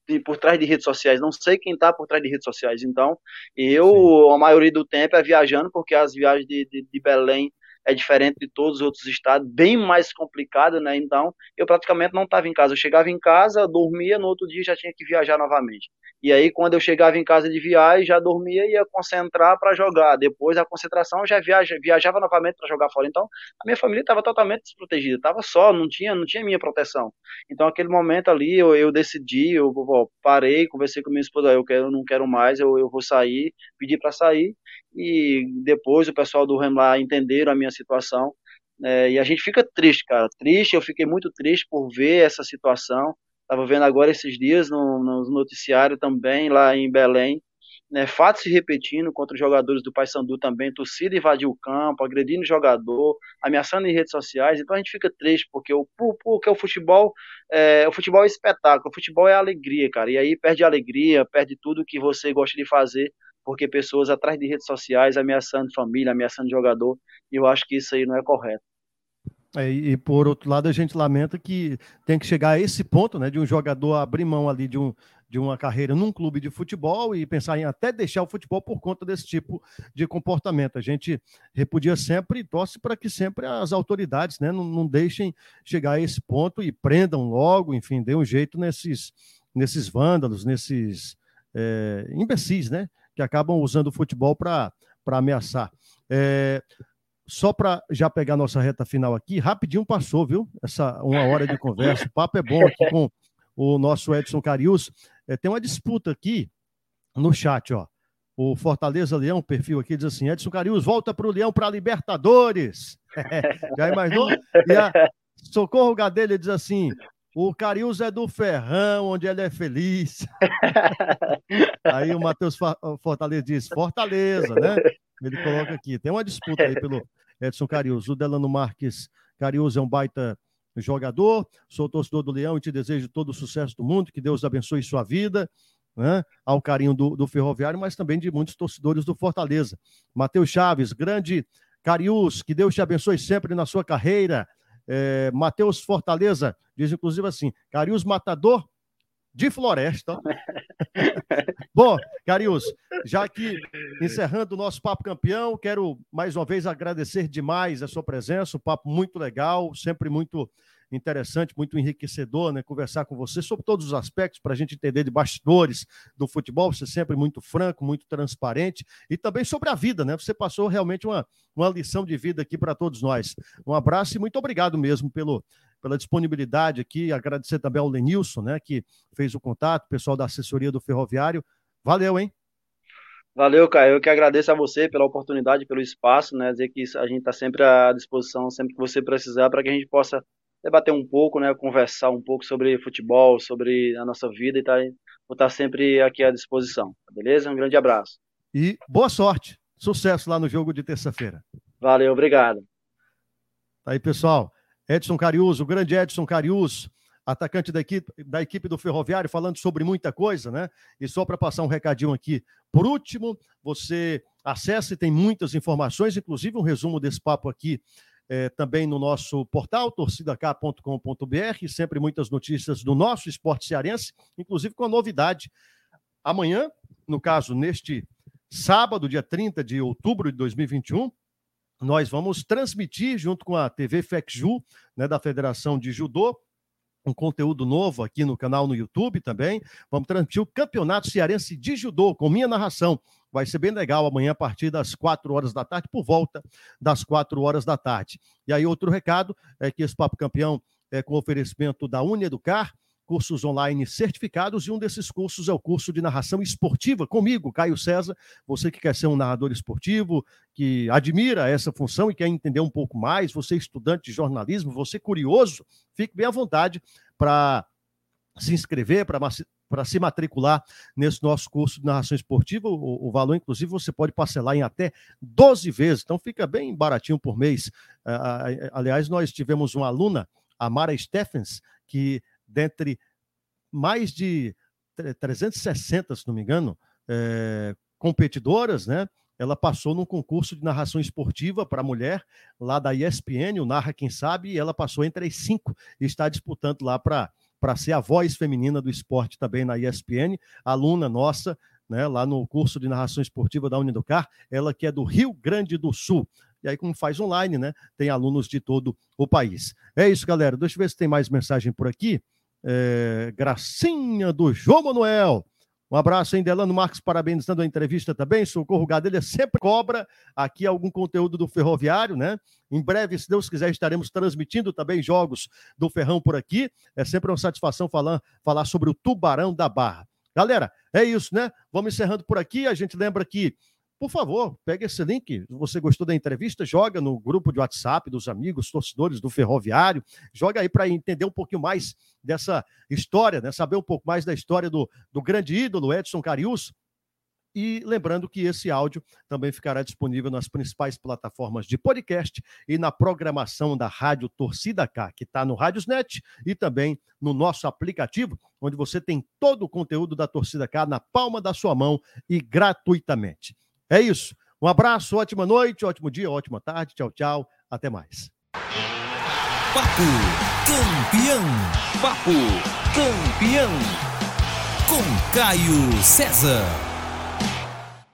de, por trás de redes sociais, não sei quem está por trás de redes sociais. Então, eu, Sim. a maioria do tempo, é viajando, porque as viagens de, de, de Belém é diferente de todos os outros estados, bem mais complicado, né? Então, eu praticamente não estava em casa. Eu chegava em casa, dormia, no outro dia já tinha que viajar novamente. E aí, quando eu chegava em casa de viagem, já dormia e ia concentrar para jogar. Depois da concentração, já viaja, viajava novamente para jogar fora. Então, a minha família estava totalmente desprotegida, estava só, não tinha, não tinha minha proteção. Então, aquele momento ali, eu, eu decidi, eu, eu parei, conversei com minha esposa, eu, quero, eu não quero mais, eu, eu vou sair, pedi para sair e depois o pessoal do Rem lá entenderam a minha situação. É, e a gente fica triste, cara, triste. Eu fiquei muito triste por ver essa situação. Estava vendo agora esses dias no, no noticiário também lá em Belém, né, fatos se repetindo contra os jogadores do Paysandu também, torcida invadiu o campo, agredindo o jogador, ameaçando em redes sociais, então a gente fica triste, porque o, porque o futebol é, o futebol é espetáculo, o futebol é alegria, cara, e aí perde a alegria, perde tudo que você gosta de fazer, porque pessoas atrás de redes sociais ameaçando família, ameaçando jogador, e eu acho que isso aí não é correto. É, e por outro lado, a gente lamenta que tem que chegar a esse ponto, né, de um jogador abrir mão ali de, um, de uma carreira num clube de futebol e pensar em até deixar o futebol por conta desse tipo de comportamento. A gente repudia sempre e torce para que sempre as autoridades, né, não, não deixem chegar a esse ponto e prendam logo, enfim, dê um jeito nesses, nesses vândalos, nesses é, imbecis, né, que acabam usando o futebol para ameaçar. É, só para já pegar nossa reta final aqui, rapidinho passou, viu? Essa uma hora de conversa. O papo é bom aqui com o nosso Edson Carius. É, tem uma disputa aqui no chat, ó. O Fortaleza Leão, perfil aqui, diz assim: Edson Carius, volta para o Leão para Libertadores. já imaginou? E a Socorro Gadelha diz assim: o Carius é do Ferrão, onde ele é feliz. aí o Matheus Fortaleza diz: Fortaleza, né? Ele coloca aqui. Tem uma disputa aí pelo Edson Carius. O Delano Marques Carius é um baita jogador. Sou torcedor do Leão e te desejo todo o sucesso do mundo. Que Deus abençoe sua vida. Né? Ao carinho do, do Ferroviário, mas também de muitos torcedores do Fortaleza. Matheus Chaves, grande Carius, que Deus te abençoe sempre na sua carreira. É, Matheus Fortaleza diz, inclusive, assim: Carius Matador de Floresta. Bom, Carius, já que encerrando o nosso Papo Campeão, quero mais uma vez agradecer demais a sua presença, um papo muito legal, sempre muito interessante, muito enriquecedor, né? Conversar com você sobre todos os aspectos para a gente entender de bastidores do futebol. Você sempre muito franco, muito transparente e também sobre a vida, né? Você passou realmente uma, uma lição de vida aqui para todos nós. Um abraço e muito obrigado mesmo pelo, pela disponibilidade aqui. Agradecer também ao Lenilson, né? Que fez o contato, pessoal da assessoria do Ferroviário. Valeu, hein? Valeu, Caio. Eu que agradeço a você pela oportunidade, pelo espaço, né? Dizer que a gente está sempre à disposição, sempre que você precisar, para que a gente possa debater um pouco, né, conversar um pouco sobre futebol, sobre a nossa vida e tá, vou estar sempre aqui à disposição, tá beleza? Um grande abraço. E boa sorte, sucesso lá no jogo de terça-feira. Valeu, obrigado. Tá aí, pessoal. Edson Cariuso, o grande Edson Cariuso, atacante da equipe, da equipe do Ferroviário, falando sobre muita coisa, né? E só para passar um recadinho aqui. Por último, você acesse, tem muitas informações, inclusive um resumo desse papo aqui é, também no nosso portal, torcidak.com.br, sempre muitas notícias do nosso esporte cearense, inclusive com a novidade. Amanhã, no caso, neste sábado, dia 30 de outubro de 2021, nós vamos transmitir, junto com a TV FECJU, né, da Federação de Judô, um conteúdo novo aqui no canal no YouTube também. Vamos transmitir o Campeonato Cearense de Judô, com minha narração. Vai ser bem legal amanhã a partir das 4 horas da tarde, por volta das 4 horas da tarde. E aí, outro recado é que esse Papo Campeão é com oferecimento da Uneducar, cursos online certificados, e um desses cursos é o curso de narração esportiva comigo, Caio César. Você que quer ser um narrador esportivo, que admira essa função e quer entender um pouco mais, você estudante de jornalismo, você curioso, fique bem à vontade para se inscrever, para para se matricular nesse nosso curso de narração esportiva. O, o, valor, inclusive, você pode parcelar em até 12 vezes, então fica bem baratinho por mês. Aliás, nós tivemos uma aluna, a Mara Steffens, que dentre mais de 360, se não me engano, é, competidoras, né? Ela passou num concurso de narração esportiva para mulher lá da ESPN, o Narra Quem Sabe, e ela passou entre as cinco e está disputando lá para para ser a voz feminina do esporte também na ESPN, aluna nossa, né, lá no curso de narração esportiva da Unidocar, ela que é do Rio Grande do Sul. E aí, como faz online, né, tem alunos de todo o país. É isso, galera. Deixa eu ver se tem mais mensagem por aqui. É, gracinha do João Manuel. Um abraço aí, Delano Marques, parabenizando a entrevista também. Socorro Gadelha sempre cobra aqui algum conteúdo do Ferroviário, né? Em breve, se Deus quiser, estaremos transmitindo também jogos do Ferrão por aqui. É sempre uma satisfação falar, falar sobre o Tubarão da Barra. Galera, é isso, né? Vamos encerrando por aqui. A gente lembra que por favor, pegue esse link. Se você gostou da entrevista, joga no grupo de WhatsApp dos amigos, torcedores do Ferroviário. Joga aí para entender um pouquinho mais dessa história, né? saber um pouco mais da história do, do grande ídolo Edson Carius. E lembrando que esse áudio também ficará disponível nas principais plataformas de podcast e na programação da Rádio Torcida K, que está no Rádiosnet e também no nosso aplicativo, onde você tem todo o conteúdo da Torcida K na palma da sua mão e gratuitamente. É isso. Um abraço, ótima noite, ótimo dia, ótima tarde. Tchau, tchau. Até mais. Papo Campeão. Papo Campeão. Com Caio César.